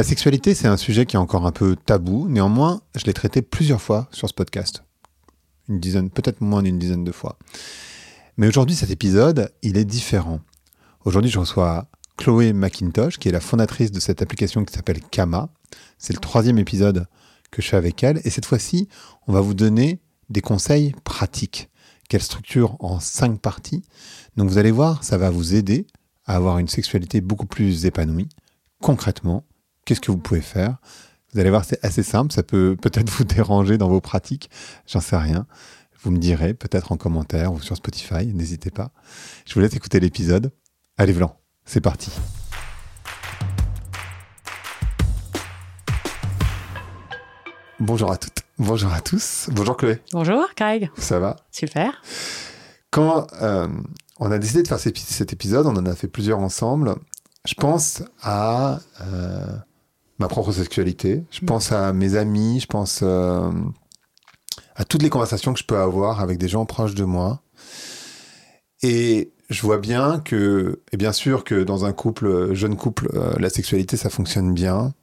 La sexualité, c'est un sujet qui est encore un peu tabou. Néanmoins, je l'ai traité plusieurs fois sur ce podcast. Une dizaine, peut-être moins d'une dizaine de fois. Mais aujourd'hui, cet épisode, il est différent. Aujourd'hui, je reçois Chloé McIntosh, qui est la fondatrice de cette application qui s'appelle Kama. C'est le troisième épisode que je fais avec elle. Et cette fois-ci, on va vous donner des conseils pratiques qu'elle structure en cinq parties. Donc vous allez voir, ça va vous aider à avoir une sexualité beaucoup plus épanouie. Concrètement, qu'est-ce que vous pouvez faire? Vous allez voir, c'est assez simple, ça peut peut-être vous déranger dans vos pratiques, j'en sais rien. Vous me direz, peut-être en commentaire ou sur Spotify, n'hésitez pas. Je vous laisse écouter l'épisode. Allez, Vlan, c'est parti. Bonjour à toutes, bonjour à tous. Bonjour Chloé. Bonjour Craig. Ça va? Super. Quand euh, on a décidé de faire cet épisode, on en a fait plusieurs ensemble, je pense à euh, ma propre sexualité, je pense à mes amis, je pense euh, à toutes les conversations que je peux avoir avec des gens proches de moi. Et je vois bien que, et bien sûr que dans un couple, jeune couple, la sexualité, ça fonctionne bien.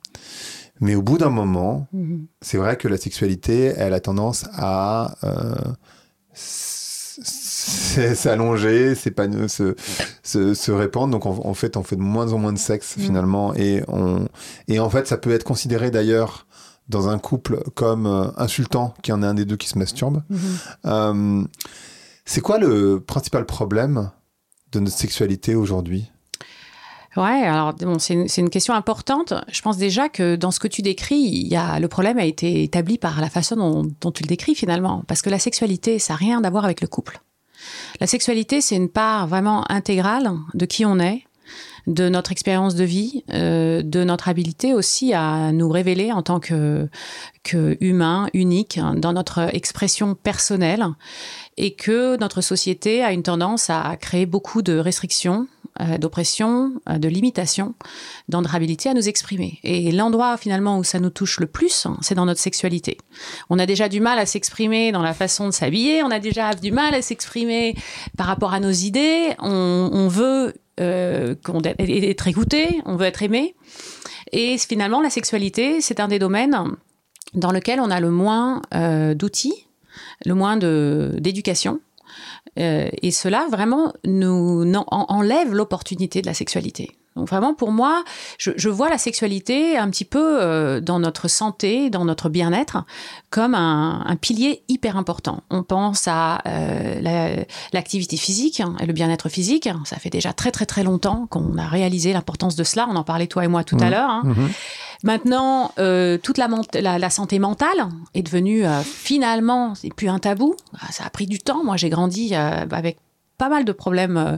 Mais au bout d'un moment, mhm. c'est vrai que la sexualité, elle a tendance à euh, s'allonger, s'épanouir, se, se, se, répandre. Donc en, fait, on fait de moins en moins de sexe mhm. finalement. Et, on, et en fait, ça peut être considéré d'ailleurs dans un couple comme euh, insultant qu'il y en ait un des deux qui se masturbe. Mhm. Euh, c'est quoi le principal problème de notre sexualité aujourd'hui? Ouais, alors bon, c'est une, une, question importante. Je pense déjà que dans ce que tu décris, il y a, le problème a été établi par la façon dont, dont tu le décris finalement. Parce que la sexualité, ça n'a rien à voir avec le couple. La sexualité, c'est une part vraiment intégrale de qui on est, de notre expérience de vie, euh, de notre habilité aussi à nous révéler en tant que, que humain unique dans notre expression personnelle et que notre société a une tendance à créer beaucoup de restrictions, d'oppression, euh, de notre habilité à nous exprimer. Et l'endroit finalement où ça nous touche le plus, c'est dans notre sexualité. On a déjà du mal à s'exprimer dans la façon de s'habiller, on a déjà du mal à s'exprimer par rapport à nos idées, on, veut euh, être écouté, on veut être aimé. Et finalement, la sexualité, c'est un des domaines dans lequel on a le moins euh, d'outils, le moins d'éducation. Euh, et cela vraiment nous enlève l'opportunité de la sexualité. Donc vraiment, pour moi, je, vois la sexualité un petit peu euh, dans notre santé, dans notre bien-être, comme un, pilier hyper important. On pense à euh, l'activité physique et le bien-être physique. Ça fait déjà très très très longtemps qu'on a réalisé l'importance de cela. On en parlait toi et moi tout à mmh. l'heure. Hein. Mmh. Maintenant, euh, toute la, la, santé mentale est devenue finalement, c'est plus un tabou. Ça a pris du temps. Moi, j'ai grandi avec pas mal de problèmes euh,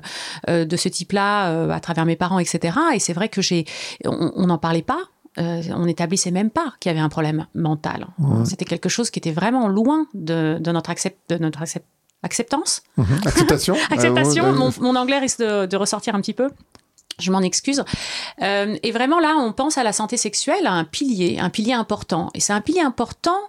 euh, de ce type-là euh, à travers mes parents, etc. Et c'est vrai que j'ai, on n'en parlait pas. on n'établissait même pas qu'il y avait un problème mental. C'était quelque chose qui était vraiment loin de, notre, accept, de notre acceptance. Mhm. Acceptation. Acceptation. Mon, mon, anglais risque de, de, ressortir un petit peu. Je m'en excuse. Euh, et vraiment là, on pense à la santé sexuelle, à un pilier, un pilier important. Et c'est un pilier important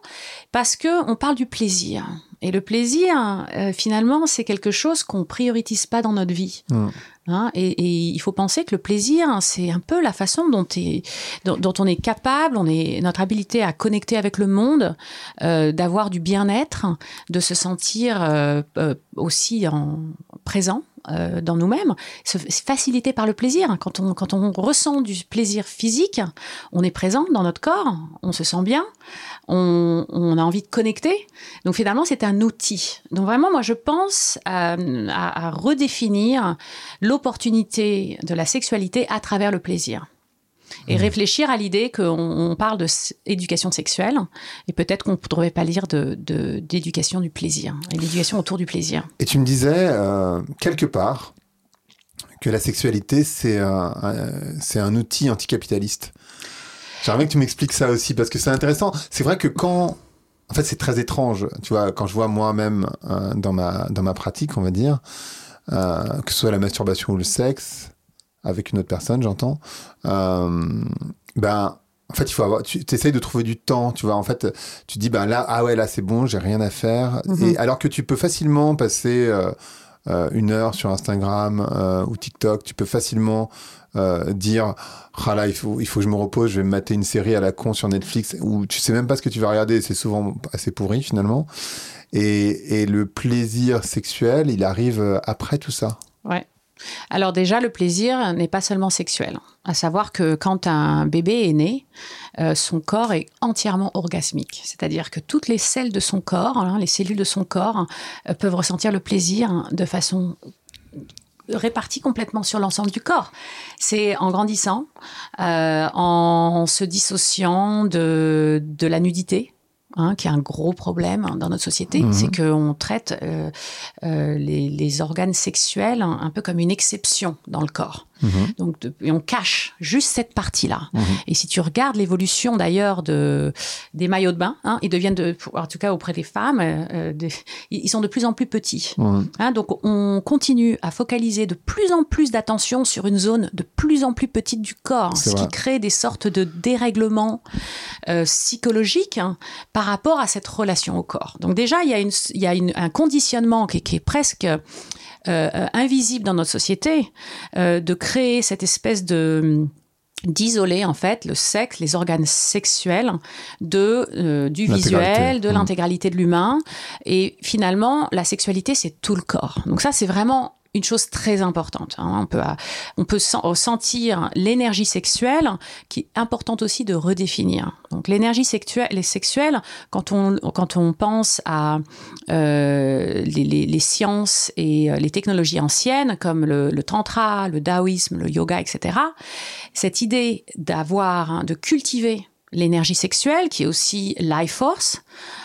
parce que on parle du plaisir. Et le plaisir, euh, finalement, c'est quelque chose qu'on priorise pas dans notre vie. Mmh. Hein, et, et, il faut penser que le plaisir, c'est un peu la façon dont, est, dont, dont, on est capable, on est notre habilité à connecter avec le monde, euh, d'avoir du bien-être, de se sentir euh, euh aussi en présent euh, dans nous-mêmes, facilité par le plaisir. Quand on, quand on ressent du plaisir physique, on est présent dans notre corps, on se sent bien, on, a envie de connecter. Donc finalement, c'est un outil. Donc vraiment, moi, je pense à, à redéfinir l'opportunité de la sexualité à travers le plaisir et mmh. réfléchir à l'idée qu'on parle d'éducation sexuelle et peut-être qu'on ne devrait pas lire d'éducation de, du plaisir et d'éducation autour du plaisir. Et tu me disais euh, quelque part que la sexualité c'est un, outil anticapitaliste. J'aimerais que tu m'expliques ça aussi parce que c'est intéressant. C'est vrai que quand en fait, c'est très étrange. Tu vois, quand je vois moi-même euh, dans ma dans ma pratique, on va dire, euh, que ce soit la masturbation ou le sexe, avec une autre personne, j'entends. Euh, ben, en fait, il faut avoir. Tu essayes de trouver du temps, tu vois. En fait, tu dis, ben là, ah ouais, là, c'est bon, j'ai rien à faire. Mhm. Et alors que tu peux facilement passer. Euh, une heure sur Instagram ou TikTok, tu peux facilement dire ah là il faut il faut que je me repose je vais me mater une série à la con sur Netflix où tu sais même pas ce que tu vas regarder c'est souvent assez pourri finalement et, et le plaisir sexuel il arrive après tout ça ouais alors déjà, le plaisir n'est pas seulement sexuel. À savoir que quand un bébé est né, euh, son corps est entièrement orgasmique. C'est-à-dire que toutes les cellules de son corps, hein, les cellules de son corps, euh, peuvent ressentir le plaisir de façon répartie complètement sur l'ensemble du corps. C'est en grandissant, euh, en se dissociant de la nudité, Hein, qui est un gros problème dans notre société, mhm. c'est qu'on traite euh, euh, les, organes sexuels un, peu comme une exception dans le corps. Mhm. Donc, et on cache juste cette partie-là. Mhm. Et si tu regardes l'évolution d'ailleurs de des maillots de bain, hein, ils deviennent de, en tout cas auprès des femmes, euh, ils sont de plus en plus petits. Hein, donc on continue à focaliser de plus en plus d'attention sur une zone de plus en plus petite du corps, ce qui crée des sortes de dérèglements psychologiques par rapport à cette relation au corps. Donc déjà, il y a, une, il y a un conditionnement qui, est presque euh, invisible dans notre société, euh, de créer cette espèce de d'isoler en fait le sexe, les organes sexuels de euh, du visuel, de mmh. l'intégralité de l'humain et finalement la sexualité c'est tout le corps. Donc ça c'est vraiment une chose très importante. Hein. On peut, peut sentir l'énergie sexuelle qui est importante aussi de redéfinir. Donc l'énergie sexuelle, les sexuelles, quand on, quand on pense à euh, les, sciences et euh, les technologies anciennes comme le, le, tantra, le taoïsme, le yoga, etc., cette idée d'avoir, hein, de cultiver l'énergie sexuelle, qui est aussi life force,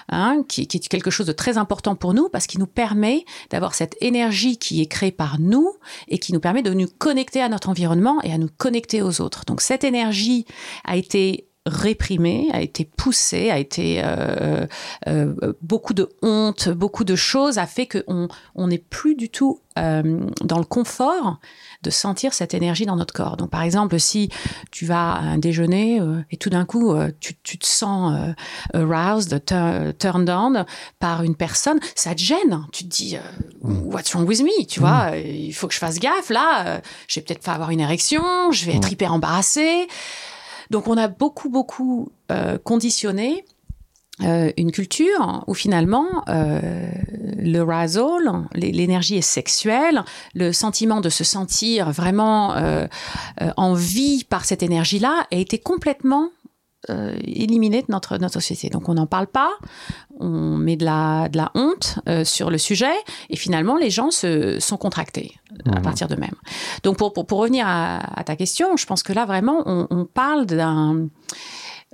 hein, qui, est quelque chose de très important pour nous parce qu'il nous permet d'avoir cette énergie qui est créée par nous et qui nous permet de nous connecter à notre environnement et à nous connecter aux autres. Donc cette énergie a été réprimée, a été poussée, a été euh, euh, beaucoup de honte, beaucoup de choses a fait qu'on on n'est plus du tout euh, dans le confort de sentir cette énergie dans notre corps. Donc, par exemple, si tu vas à un déjeuner euh, et tout d'un coup, euh, tu, te sens euh, aroused, turned on par une personne, ça te gêne. Tu te dis, mm. what's wrong with me? Tu vois, mm. il faut que je fasse gaffe. Là, je vais peut-être pas avoir une érection, je vais être hyper embarrassée. Donc, on a beaucoup, beaucoup conditionné euh, une culture où finalement euh, le razzle, l'énergie est sexuelle, le sentiment de se sentir vraiment euh, en vie par cette énergie-là a été complètement éliminé de notre, notre société. Donc on n'en parle pas, on met de la, de la honte sur le sujet et finalement les gens se sont contractés à mmh. partir de même. Donc pour, pour, revenir à, ta question, je pense que là vraiment on, on parle d'un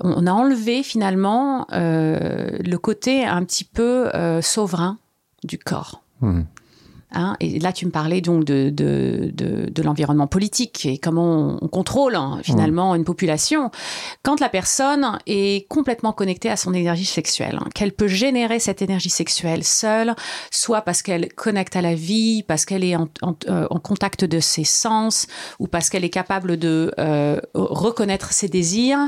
on a enlevé finalement euh, le côté un petit peu euh, souverain du corps. Mmh. Hein, et là, tu me parlais donc de, de, de, l'environnement politique et comment on, contrôle hein, finalement une population. Quand la personne est complètement connectée à son énergie sexuelle, hein, qu'elle peut générer cette énergie sexuelle seule, soit parce qu'elle connecte à la vie, parce qu'elle est en, en, euh, contact de ses sens, ou parce qu'elle est capable de euh, reconnaître ses désirs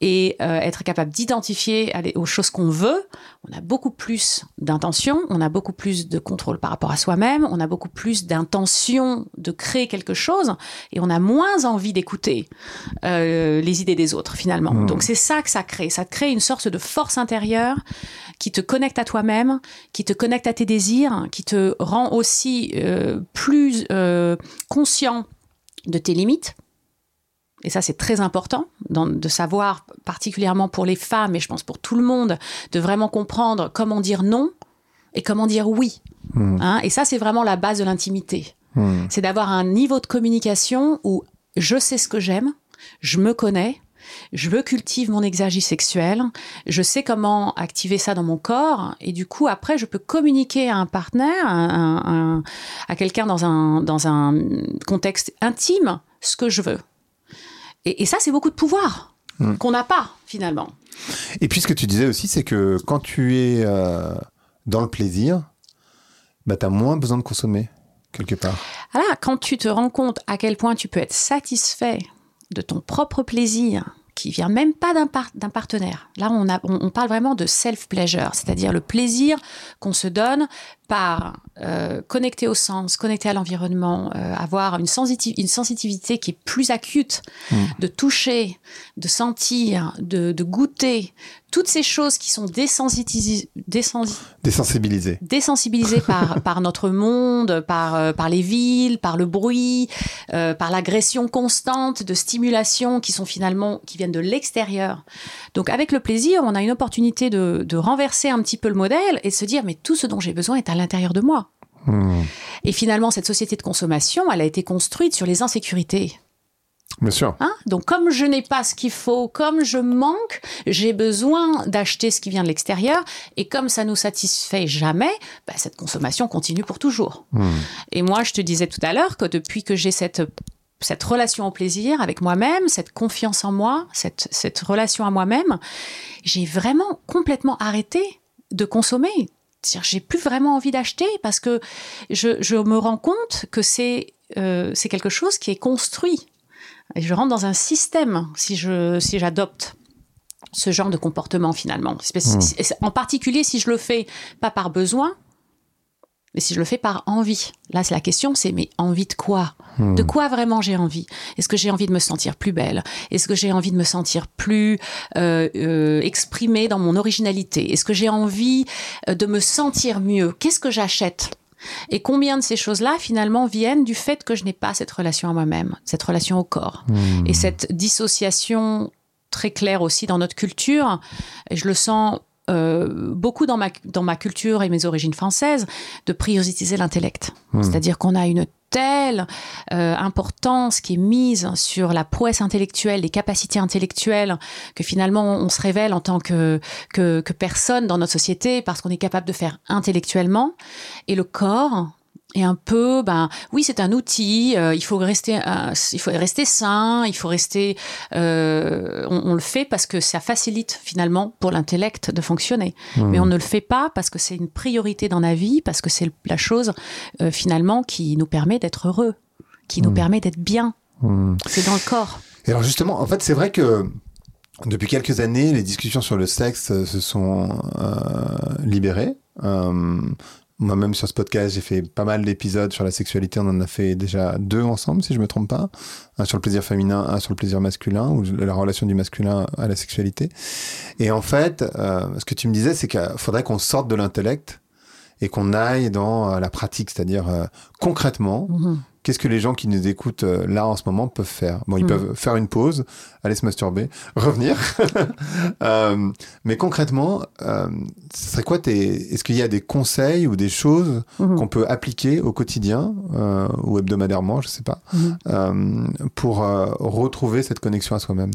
et euh, être capable d'identifier aux choses qu'on veut, on a beaucoup plus d'intention, on a beaucoup plus de contrôle par rapport à soi-même on a beaucoup plus d'intention de créer quelque chose et on a moins envie d'écouter euh, les idées des autres finalement. Hmm. Donc c'est ça que ça crée. Ça crée une sorte de force intérieure qui te connecte à toi-même, qui te connecte à tes désirs, qui te rend aussi euh, plus euh, conscient de tes limites. Et ça, c'est très important de savoir, particulièrement pour les femmes, et je pense pour tout le monde, de vraiment comprendre comment dire non et comment dire oui. Hmm. Hein, et ça, c'est vraiment la base de l'intimité. Hmm. C'est d'avoir un niveau de communication où je sais ce que j'aime, je me connais, je veux cultive mon exergie sexuel, je sais comment activer ça dans mon corps, et du coup, après, je peux communiquer à un partenaire, à, quelqu'un dans un, dans un contexte intime, ce que je veux. Et, ça, c'est beaucoup de pouvoir hmm. qu'on n'a pas, finalement. Et puis, ce que tu disais aussi, c'est que quand tu es euh, dans le plaisir, bah, tu as moins besoin de consommer, quelque part. Alors, quand tu te rends compte à quel point tu peux être satisfait de ton propre plaisir, qui vient même pas d'un partenaire. Là, on, a, on, parle vraiment de self-pleasure, c'est-à-dire le plaisir qu'on se donne euh, connecter au sens, connecter à l'environnement, euh, avoir une, une, sensitivité qui est plus acute, mm. de toucher, de sentir, de, de, goûter, toutes ces choses qui sont désensibilisées, désensibilisées, désensibilisées par, par notre monde, par, euh, par les villes, par le bruit, par l'agression constante de stimulation qui sont finalement, qui viennent de l'extérieur. Donc avec le plaisir, on a une opportunité de, de renverser un petit peu le modèle et de se dire, mais tout ce dont j'ai besoin est à l'intérieur de moi. Hmm. Et finalement, cette société de consommation, elle a été construite sur les insécurités. Bien sûr. Hein? Donc, comme je n'ai pas ce qu'il faut, comme je manque, j'ai besoin d'acheter ce qui vient de l'extérieur. Et comme ça nous satisfait jamais, bah, cette consommation continue pour toujours. Hmm. Et moi, je te disais tout à l'heure que depuis que j'ai cette, cette relation au plaisir avec moi-même, cette confiance en moi, cette, cette relation à moi-même, j'ai vraiment complètement arrêté de consommer j'ai plus vraiment envie d'acheter parce que je, me rends compte que euh, c'est quelque chose qui est construit. Et je rentre dans un système si je si j'adopte ce genre de comportement finalement. Hmm. En particulier si je le fais pas par besoin, mais si je le fais par envie, là c'est la question, c'est mais envie de quoi? Hmm. De quoi vraiment j'ai envie? Est-ce que j'ai envie de me sentir plus belle? Est-ce que j'ai envie de me sentir plus euh, euh, exprimée dans mon originalité? Est-ce que j'ai envie euh, de me sentir mieux? Qu'est-ce que j'achète? Et combien de ces choses-là, finalement, viennent du fait que je n'ai pas cette relation à moi-même, cette relation au corps, hmm. et cette dissociation très claire aussi dans notre culture. Et je le sens euh, beaucoup dans ma, dans ma culture et mes origines françaises, de prioriser l'intellect. Hmm. C'est-à-dire qu'on a une telle euh, importance qui est mise sur la prouesse intellectuelle, les capacités intellectuelles, que finalement on se révèle en tant que, que, que personne dans notre société parce qu'on est capable de faire intellectuellement. Et le corps, et un peu, ben oui, c'est un outil. Euh, il faut rester, euh, il faut rester sain. Il faut rester. Euh, on, le fait parce que ça facilite finalement pour l'intellect de fonctionner. Mmh. Mais on ne le fait pas parce que c'est une priorité dans la vie, parce que c'est la chose finalement qui nous permet d'être heureux, qui nous mmh. permet d'être bien. Mmh. C'est dans le corps. Et alors justement, en fait, c'est vrai que depuis quelques années, les discussions sur le sexe se sont libérées. Moi-même sur ce podcast, j'ai fait pas mal d'épisodes sur la sexualité. On en a fait déjà deux ensemble, si je me trompe pas. Un sur le plaisir féminin, un sur le plaisir masculin, ou la relation du masculin à la sexualité. Et en fait, euh, ce que tu me disais, c'est qu'il faudrait qu'on sorte de l'intellect et qu'on aille dans euh, la pratique, c'est-à-dire euh, concrètement, mm-hmm qu'est-ce que les gens qui nous écoutent euh, là en ce moment peuvent faire? Bon, ils hmm. peuvent faire une pause, aller se masturber, revenir. euh, mais concrètement, euh, ce serait quoi tes... Est-ce qu'il y a des conseils ou des choses hmm. qu'on peut appliquer au quotidien ou hebdomadairement, je sais pas, hmm. pour retrouver cette connexion à soi-même?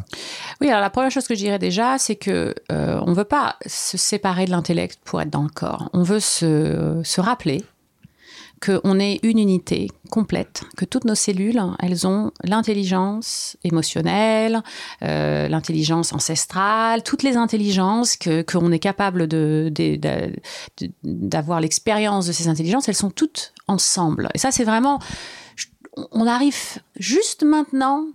Oui, alors la première chose que je dirais déjà, c'est que on veut pas se séparer de l'intellect pour être dans le corps. On veut se, se rappeler qu'on est une unité complète, que toutes nos cellules, elles ont l'intelligence émotionnelle, euh, l'intelligence ancestrale, toutes les intelligences que qu'on est capable de, d'avoir l'expérience de ces intelligences, elles sont toutes ensemble. Et ça, c'est vraiment, on arrive juste maintenant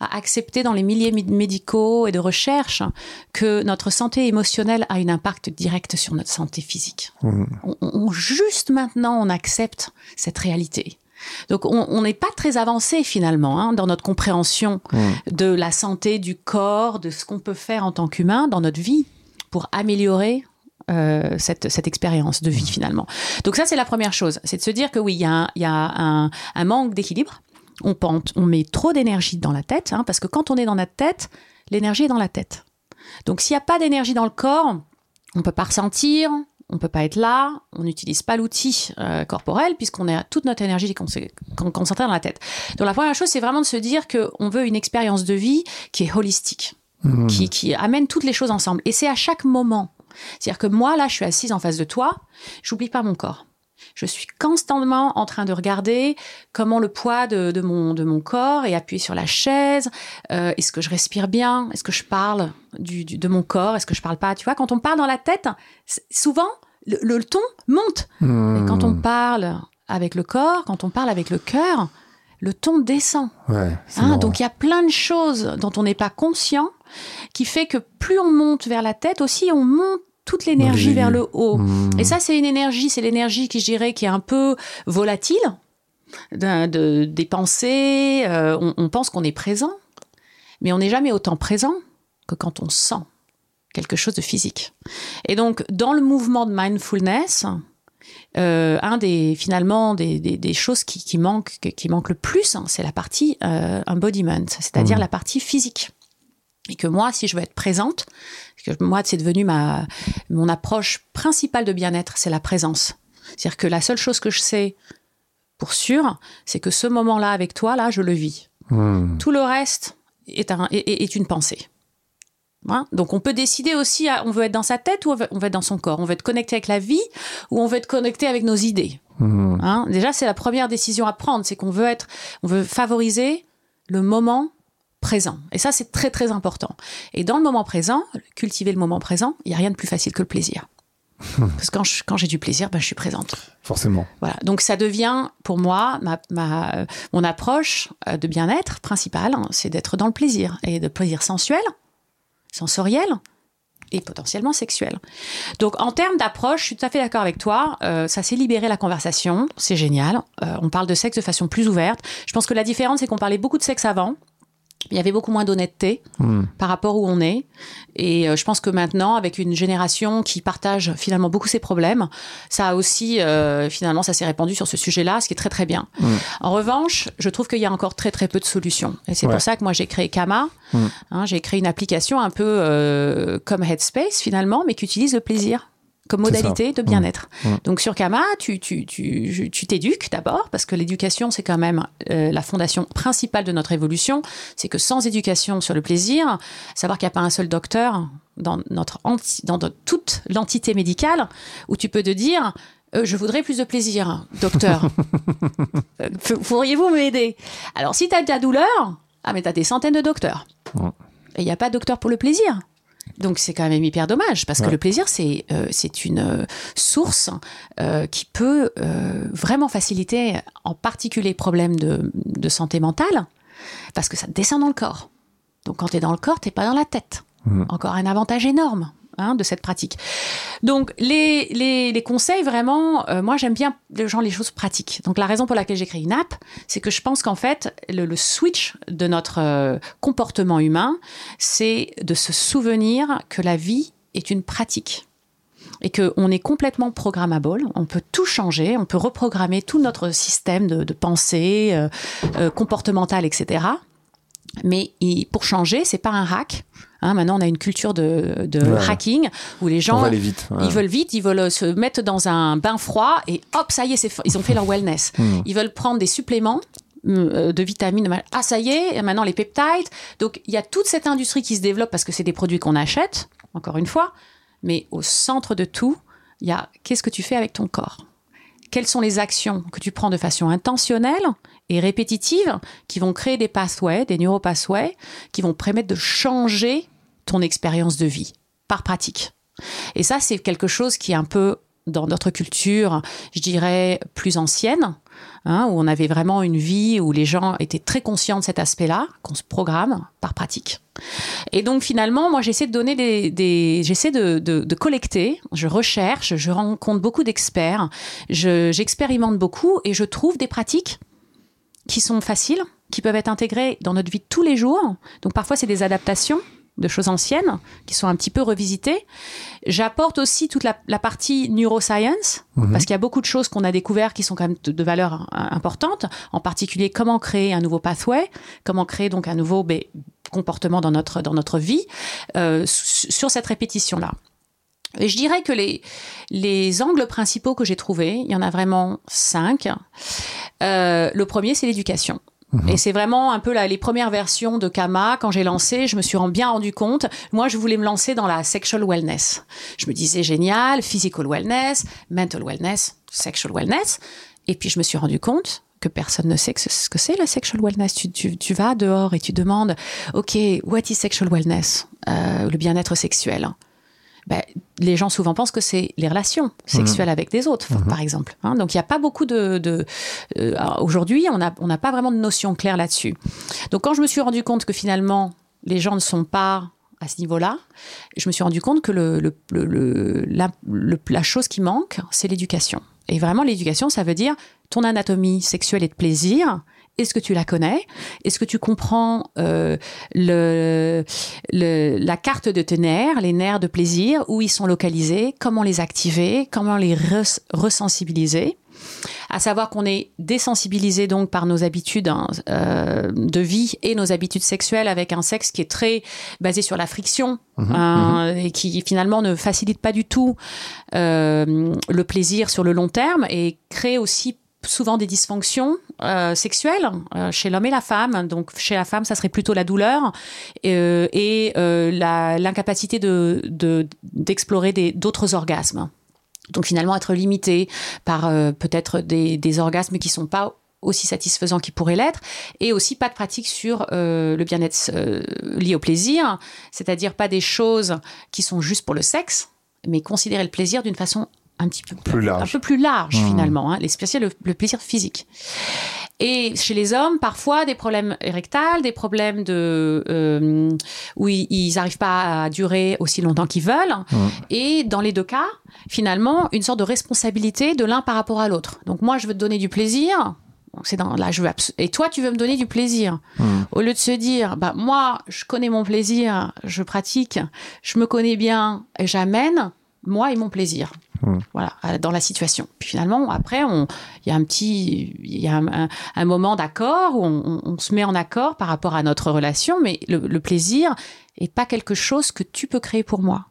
à accepter dans les milliers médicaux et de recherche que notre santé émotionnelle a un impact direct sur notre santé physique. Mmh. On, juste maintenant, on accepte cette réalité. Donc on n'est pas très avancé finalement hein, dans notre compréhension mmh. de la santé du corps, de ce qu'on peut faire en tant qu'humain dans notre vie pour améliorer euh, cette, cette expérience de vie mmh. finalement. Donc ça c'est la première chose, c'est de se dire que oui, il y a y a un, un manque d'équilibre on, on met trop d'énergie dans la tête, hein, parce que quand on est dans notre tête, l'énergie est dans la tête. Donc s'il n'y a pas d'énergie dans le corps, on ne peut pas ressentir, on ne peut pas être là, on n'utilise pas l'outil euh, corporel puisqu'on a toute notre énergie concentrée dans la tête. Donc la première chose, c'est vraiment de se dire qu'on veut une expérience de vie qui est holistique, mmh. qui, qui amène toutes les choses ensemble. Et c'est à chaque moment. C'est-à-dire que moi, là, je suis assise en face de toi, j'oublie pas mon corps. Je suis constamment en train de regarder comment le poids de, mon, de mon corps est appuyé sur la chaise. Euh, est-ce que je respire bien? Est-ce que je parle du, de mon corps? Est-ce que je parle pas? Tu vois, quand on parle dans la tête, souvent, le, ton monte. Et quand on hmm. parle avec le corps, quand on parle avec le cœur, le ton descend. Hein, donc il y a plein de choses dont on n'est pas conscient qui fait que plus on monte vers la tête aussi, on monte toute l'énergie vers le haut. Mmh. Et ça, c'est une énergie, c'est l'énergie qui, je dirais, qui est un peu volatile, de, des pensées. euh, on, on pense qu'on est présent, mais on n'est jamais autant présent que quand on sent quelque chose de physique. Et donc, dans le mouvement de mindfulness, euh, un des finalement des, des- des choses qui, qui manquent qui manque le plus, hein, c'est la partie euh, embodiment, c'est-à-dire Mhm. la partie physique. Et que moi, si je veux être présente, que moi, c'est devenu ma mon approche principale de bien-être, c'est la présence. C'est-à-dire que la seule chose que je sais pour sûr, c'est que ce moment-là avec toi, là, je le vis. Mmh. Tout le reste est, un- est- est- est une pensée. Hein Donc on peut décider aussi, à- on veut être dans sa tête ou on veut, on veut être dans son corps? On veut être connecté avec la vie ou on veut être connecté avec nos idées? Mmh. Hein? Déjà, c'est la première décision à prendre, c'est qu'on veut être, on veut favoriser le moment présent. Et ça, c'est très très important. Et dans le moment présent, cultiver le moment présent, il n'y a rien de plus facile que le plaisir. Parce que quand j'ai du plaisir, ben, je suis présente. Forcément. Voilà. Donc ça devient pour moi ma, ma- mon approche euh, de bien-être principale, hein, c'est d'être dans le plaisir et de plaisir sensuel, sensoriel et potentiellement sexuel. Donc en termes d'approche, je suis tout à fait d'accord avec toi. euh, ça s'est libéré la conversation, c'est génial. Euh, on parle de sexe de façon plus ouverte. Je pense que la différence, c'est qu'on parlait beaucoup de sexe avant. Il y avait beaucoup moins d'honnêteté Mmh. par rapport où on est. Et euh, je pense que maintenant, avec une génération qui partage finalement beaucoup ses problèmes, ça a aussi, euh, finalement, ça s'est répandu sur ce sujet-là, ce qui est très très bien. Mm. En revanche, je trouve qu'il y a encore très très peu de solutions. Et c'est Ouais. pour ça que moi j'ai créé Kama. Mm. Hein, j'ai créé une application un peu euh, comme Headspace finalement, mais qui utilise le plaisir comme modalité de bien-être. Mm. Mm. Donc sur Kama, tu tu tu tu t'éduques d'abord parce que l'éducation c'est quand même euh, la fondation principale de notre évolution. C'est que sans éducation sur le plaisir, savoir qu'il n'y a pas un seul docteur dans notre enti- dans toute l'entité médicale où tu peux te dire euh, je voudrais plus de plaisir, docteur. Euh, Pourriez-vous m'aider? Alors, si tu as de la douleur, ah, mais tu as des centaines de docteurs. Et il n'y a pas de docteur pour le plaisir. Donc, c'est quand même hyper dommage, parce que le plaisir, c'est euh, c'est une euh, source euh, qui peut euh, vraiment faciliter, en particulier, les problèmes de, de santé mentale, parce que ça descend dans le corps. Donc, quand tu es dans le corps, tu pas dans la tête. Mhm. Encore un avantage énorme hein, de cette pratique. Donc, les, les, conseils, vraiment, euh, moi, j'aime bien les gens les choses pratiques. Donc, la raison pour laquelle j'ai créé une app, c'est que je pense qu'en fait, le, switch de notre euh, comportement humain, c'est de se souvenir que la vie est une pratique et qu'on est complètement programmable, on peut tout changer, on peut reprogrammer tout notre système de, pensée euh, comportementale, etc. Mais pour changer, c'est pas un hack. Hein, maintenant, on a une culture de, de Ouais. hacking où les gens vite. ouais. ils veulent vite, ils veulent se mettre dans un bain froid et hop, ça y est, ils ont fait leur wellness. Hmm. Ils veulent prendre des suppléments euh, de vitamines. Ah, ça y est, maintenant les peptides. Donc, il y a toute cette industrie qui se développe parce que c'est des produits qu'on achète, encore une fois. Mais au centre de tout, il y a qu'est-ce que tu fais avec ton corps? Quelles sont les actions que tu prends de façon intentionnelle et répétitive qui vont créer des pathways, des neuropathways, qui vont permettre de changer ton expérience de vie par pratique. Et ça, c'est quelque chose qui est un peu dans notre culture, je dirais, plus ancienne, hein, où on avait vraiment une vie où les gens étaient très conscients de cet aspect-là, qu'on se programme par pratique. Et donc finalement, moi j'essaie de donner des, j'essaie de, collecter, je recherche, je rencontre beaucoup d'experts, je- j'expérimente beaucoup et je trouve des pratiques qui sont faciles, qui peuvent être intégrées dans notre vie de tous les jours. Donc parfois c'est des adaptations de choses anciennes qui sont un petit peu revisitées. J'apporte aussi toute la, la partie neuroscience, Mhm. parce qu'il y a beaucoup de choses qu'on a découvert qui sont quand même de, de valeur euh, importante, en particulier comment créer un nouveau pathway, comment créer donc un nouveau ben, comportement dans notre, dans notre vie, euh, sur cette répétition-là. Et je dirais que les, les angles principaux que j'ai trouvés, il y en a vraiment cinq. Euh, le premier, c'est l'éducation. Mhm. Et c'est vraiment un peu la- les premières versions de Kama. Quand j'ai lancé, je me suis bien rendu compte. Moi, je voulais me lancer dans la sexual wellness. Je me disais génial, physical wellness, mental wellness, sexual wellness. Et puis, je me suis rendu compte que personne ne sait que ce ce que c'est la sexual wellness. Tu, tu- tu vas dehors et tu demandes, OK, what is sexual wellness? Euh, le bien-être sexuel. Ben, les gens souvent pensent que c'est les relations sexuelles avec des autres, par exemple. hein. Donc il n'y a pas beaucoup de. de euh, Aujourd'hui, on n'a on pas vraiment de notion claire là-dessus. Donc quand je me suis rendu compte que finalement les gens ne sont pas à ce niveau-là, je me suis rendu compte que le, le, le, la, la chose qui manque, c'est l'éducation. Et vraiment, l'éducation, ça veut dire ton anatomie sexuelle et de plaisir, est-ce que tu la connais? Est-ce que tu comprends euh, le, le, la carte de tes nerfs, les nerfs de plaisir, où ils sont localisés, comment les activer, comment les res resensibiliser? À savoir qu'on est désensibilisé donc par nos habitudes hein, euh, de vie et nos habitudes sexuelles avec un sexe qui est très basé sur la friction mmh, euh, mmh. et qui finalement ne facilite pas du tout euh, le plaisir sur le long terme et crée aussi souvent des dysfonctions euh, sexuelles euh, chez l'homme et la femme. Donc chez la femme, ça serait plutôt la douleur euh, et l'incapacité de d'explorer d'autres orgasmes. Donc finalement être limité par peut-être des, des, orgasmes qui sont pas aussi satisfaisants qu'ils pourraient l'être, et aussi pas de pratique sur le bien-être lié au plaisir, c'est-à-dire pas des choses qui sont juste pour le sexe, mais considérer le plaisir d'une façon un petit peu plus large, un peu plus large mmh. finalement, hein, le, le, plaisir physique. Et chez les hommes, parfois des problèmes érectales, des problèmes de euh, où ils n'arrivent pas à durer aussi longtemps qu'ils veulent. Mmh. Et dans les deux cas, finalement, une sorte de responsabilité de l'un par rapport à l'autre. Donc moi, je veux te donner du plaisir. C'est dans là, je veux et toi, tu veux me donner du plaisir. Mmh. Au lieu de se dire, bah moi, je connais mon plaisir, je pratique, je me connais bien et j'amène moi et mon plaisir. Mmh. Voilà, dans la situation. Puis finalement, après, il y a un petit, il y a un, moment d'accord où on, se met en accord par rapport à notre relation, mais le, plaisir est pas quelque chose que tu peux créer pour moi.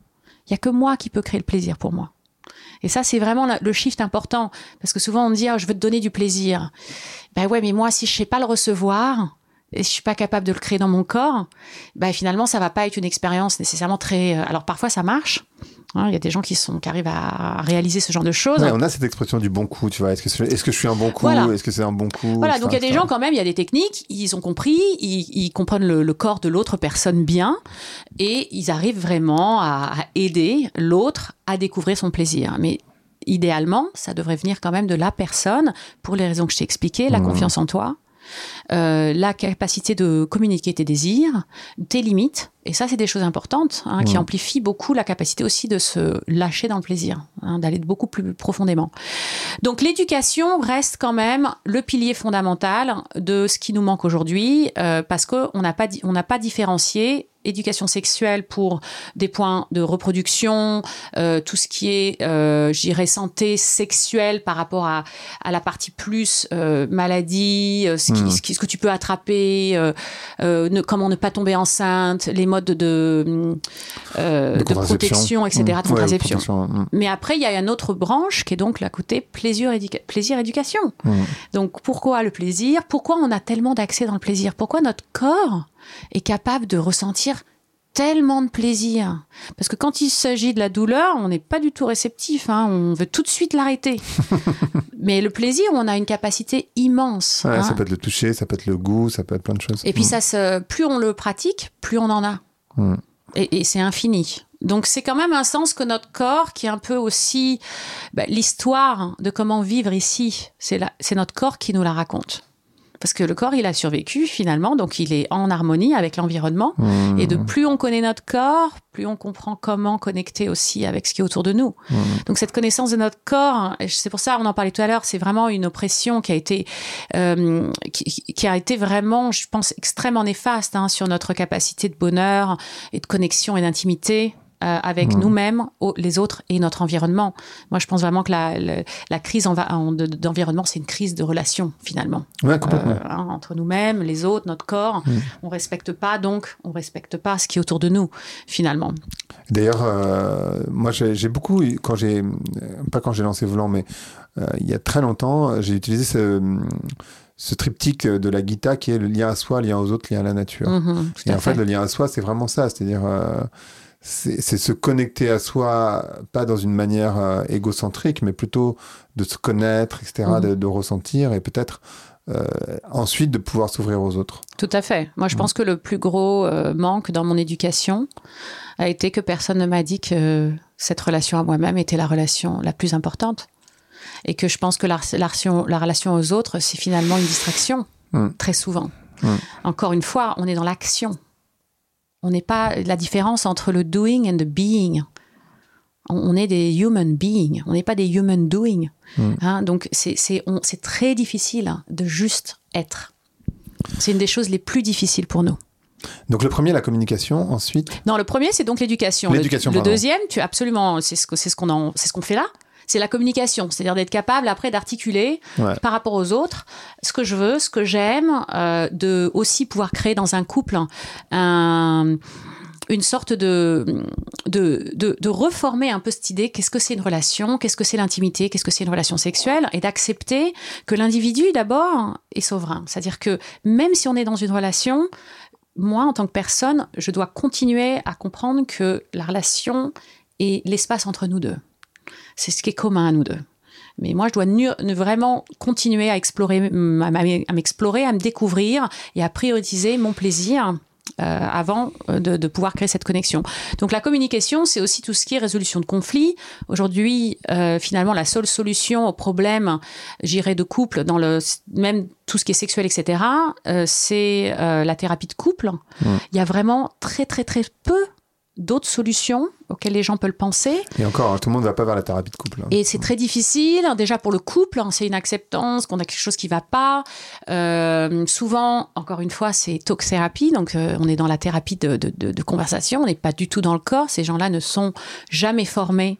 Il y a que moi qui peux créer le plaisir pour moi. Et ça, c'est vraiment le shift important, parce que souvent on dit, oh, je veux te donner du plaisir. Ben ouais, mais moi, si je sais pas le recevoir, et si je suis pas capable de le créer dans mon corps, ben finalement, ça va pas être une expérience nécessairement très. Euh, alors parfois, ça marche. Hein, il y a des gens qui, sont, qui arrivent à réaliser ce genre de choses. on a cette expression du bon coup, tu vois. Est-ce que, est, que je suis un bon coup Est-ce que c'est un bon coup Voilà, donc il y a des gens quand même, il y a des techniques, ils ont compris, ils, comprennent le, corps de l'autre personne bien et ils arrivent vraiment à, à aider l'autre à découvrir son plaisir. Mais idéalement, ça devrait venir quand même de la personne pour les raisons que je t'ai expliquées, la mmh. confiance en toi, euh, la capacité de communiquer tes désirs, tes limites. Et ça, c'est des choses importantes hein, qui amplifient beaucoup la capacité aussi de se lâcher dans le plaisir, hein, d'aller beaucoup plus profondément. Donc l'éducation reste quand même le pilier fondamental de ce qui nous manque aujourd'hui, euh, parce qu'on n'a pas, on n'a pas différencié éducation sexuelle pour des points de reproduction, euh, tout ce qui est, euh, j'irais, santé sexuelle par rapport à, à la partie plus euh, maladie, ce, qui, hmm. ce, ce, que tu peux attraper, ne, comment ne pas tomber enceinte, les modes de, de, de, protection, etc., de contraception. Hmm. Mais après, il y a une autre branche qui est donc la côté plaisir, éduca plaisir éducation. Hmm. Donc pourquoi le plaisir? Pourquoi on a tellement d'accès dans le plaisir? Pourquoi notre corps est capable de ressentir tellement de plaisir. Parce que quand il s'agit de la douleur, on n'est pas du tout réceptif. Hein. On veut tout de suite l'arrêter. Mais le plaisir, on a une capacité immense. Ça hein. peut être le toucher, ça peut être le goût, ça peut être plein de choses. Et puis, mm. ça plus on le pratique, plus on en a. Mm. Et, c'est infini. Donc c'est quand même un sens que notre corps, qui est un peu aussi bah, l'histoire de comment vivre ici, c'est notre corps qui nous la raconte. Parce que le corps, il a survécu finalement, donc il est en harmonie avec l'environnement. Mmh. Et de plus on connaît notre corps, plus on comprend comment connecter aussi avec ce qui est autour de nous. Mmh. Donc cette connaissance de notre corps, c'est pour ça, on en parlait tout à l'heure, c'est vraiment une oppression qui a été, euh, qui, qui, a été vraiment, je pense, extrêmement néfaste hein, sur notre capacité de bonheur et de connexion et d'intimité euh, avec mmh. nous-mêmes, les autres et notre environnement. Moi, je pense vraiment que la, la, crise d'environnement, c'est une crise de relation, finalement. Ouais, complètement. Euh, hein, entre nous-mêmes, les autres, notre corps. Mmh. On respecte pas, donc, on respecte pas ce qui est autour de nous, finalement. D'ailleurs, euh, moi, j'ai beaucoup, quand j'ai, pas quand j'ai lancé Volant, mais il y a très longtemps, j'ai utilisé ce ce triptyque de la guitare qui est le lien à soi, le lien aux autres, le lien à la nature. Mmh, et en fait, le lien à soi, c'est vraiment ça. C'est-à-dire, c'est se connecter à soi, pas dans une manière euh, égocentrique, mais plutôt de se connaître, etc., mmh. de, ressentir et peut-être euh, ensuite de pouvoir s'ouvrir aux autres. Tout à fait. Moi, je mmh. pense que le plus gros euh, manque dans mon éducation a été que personne ne m'a dit que cette relation à moi-même était la relation la plus importante. Et que je pense que la, la relation aux autres, c'est finalement une distraction, mmh. très souvent. Encore une fois, on est dans l'action On n'est pas la différence entre le doing and the being. On est des human beings, on n'est pas des human doing. Mm. Hein, donc c'est très difficile de juste être. C'est une des choses les plus difficiles pour nous. Donc le premier, la communication, ensuite? Non, le premier, c'est donc l'éducation. L'éducation, Le, le deuxième, tu absolument, c'est ce que- c'est ce qu'on en- c'est ce qu'on fait là. C'est la communication, c'est-à-dire d'être capable après d'articuler Ouais. par rapport aux autres ce que je veux, ce que j'aime, euh, de aussi pouvoir créer dans un couple un- une sorte de, de, de, de reformer un peu cette idée, qu'est-ce que c'est une relation, qu'est-ce que c'est l'intimité, qu'est-ce que c'est une relation sexuelle, et d'accepter que l'individu d'abord est souverain. C'est-à-dire que même si on est dans une relation, moi, en tant que personne, je dois continuer à comprendre que la relation est l'espace entre nous deux. C'est ce qui est commun à nous deux. Mais moi, je dois ne vraiment continuer à explorer, à m'explorer, à me découvrir et à prioriser mon plaisir euh, avant euh, de, de pouvoir créer cette connexion. Donc la communication, c'est aussi tout ce qui est résolution de conflits. Aujourd'hui, euh, finalement, la seule solution au problème, j'irais, de couple, dans le même tout ce qui est sexuel, etc., euh, c'est la thérapie de couple. Il y a vraiment très très très peu d'autres solutions auxquelles les gens peuvent penser. Et encore, tout le monde ne va pas vers la thérapie de couple. hein. Et c'est très difficile. Déjà pour le couple, hein, c'est une acceptance qu'on a quelque chose qui va pas. Euh, souvent, encore une fois, c'est talk thérapie. Donc euh, on est dans la thérapie de, de- de- de conversation. On n'est pas du tout dans le corps. Ces gens-là ne sont jamais formés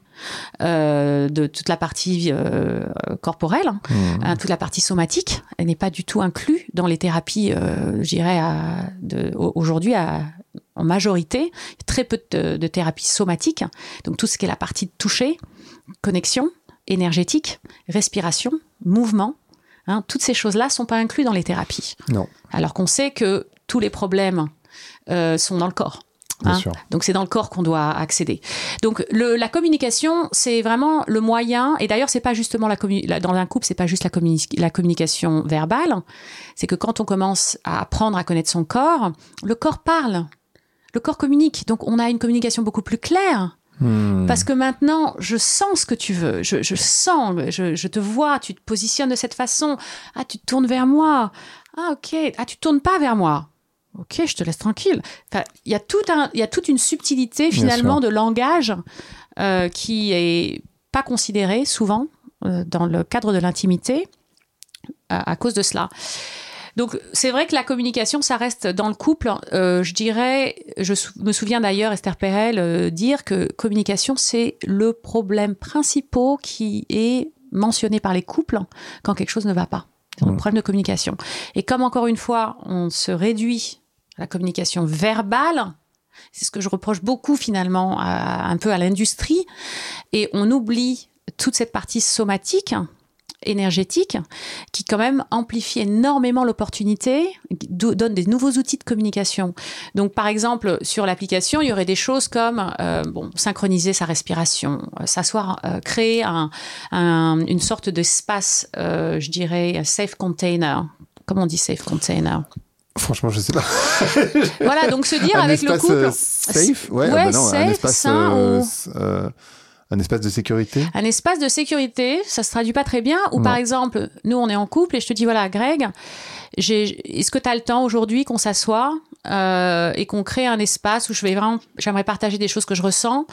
euh, de toute la partie euh, corporelle, hein, Mmh. hein, toute la partie somatique. Elle n'est pas du tout inclue dans les thérapies, euh, je dirais, aujourd'hui à- en majorité. Très peu de, de thérapies somatiques. Donc tout ce qui est la partie de toucher, connexion énergétique, respiration, mouvement, hein, toutes ces choses-là sont pas incluses dans les thérapies. Non, Alors qu'on sait que tous les problèmes euh, sont dans le corps. bien hein. sûr. Donc c'est dans le corps qu'on doit accéder. Donc le- la communication, c'est vraiment le moyen. Et d'ailleurs, c'est pas justement la, dans un couple, c'est pas juste la, communi- la communication verbale. C'est que quand on commence à apprendre à connaître son corps, le corps parle, le corps communique. Donc on a une communication beaucoup plus claire. Hmm. Parce que maintenant, je sens ce que tu veux. Je, je sens, je, je te vois, tu te positionnes de cette façon. Ah, tu te tournes vers moi. Ah, ok. Ah, tu te tournes pas vers moi. Ok, je te laisse tranquille. Enfin, il y a tout un, il y a toute une subtilité finalement de langage euh, qui est pas considérée souvent euh, dans le cadre de l'intimité à, à cause de cela. Donc c'est vrai que la communication, ça reste dans le couple. Euh, je dirais, je me souviens d'ailleurs Esther Perel euh, dire que communication, c'est le problème principal qui est mentionné par les couples quand quelque chose ne va pas. C'est le Mm. problème de communication. Et comme encore une fois, on se réduit à la communication verbale, c'est ce que je reproche beaucoup finalement à- un peu à l'industrie, et on oublie toute cette partie somatique énergétique qui quand même amplifie énormément l'opportunité, do- donne des nouveaux outils de communication. Donc par exemple sur l'application, il y aurait des choses comme euh, bon synchroniser sa respiration, euh, s'asseoir, euh, créer un, un- une sorte d'espace, je dirais safe container. Comment on dit safe container? Franchement, je sais pas. Voilà, donc se dire un avec le couple. safe? Ouais, Ouais, ah bah non, un safe, espace, sain euh, un espace de sécurité? Un espace de sécurité, ça se traduit pas très bien. Ou par exemple, nous on est en couple et je te dis voilà, Greg, est-ce que tu as le temps aujourd'hui qu'on s'assoit euh, et qu'on crée un espace où je vais vraiment, j'aimerais partager des choses que je ressens?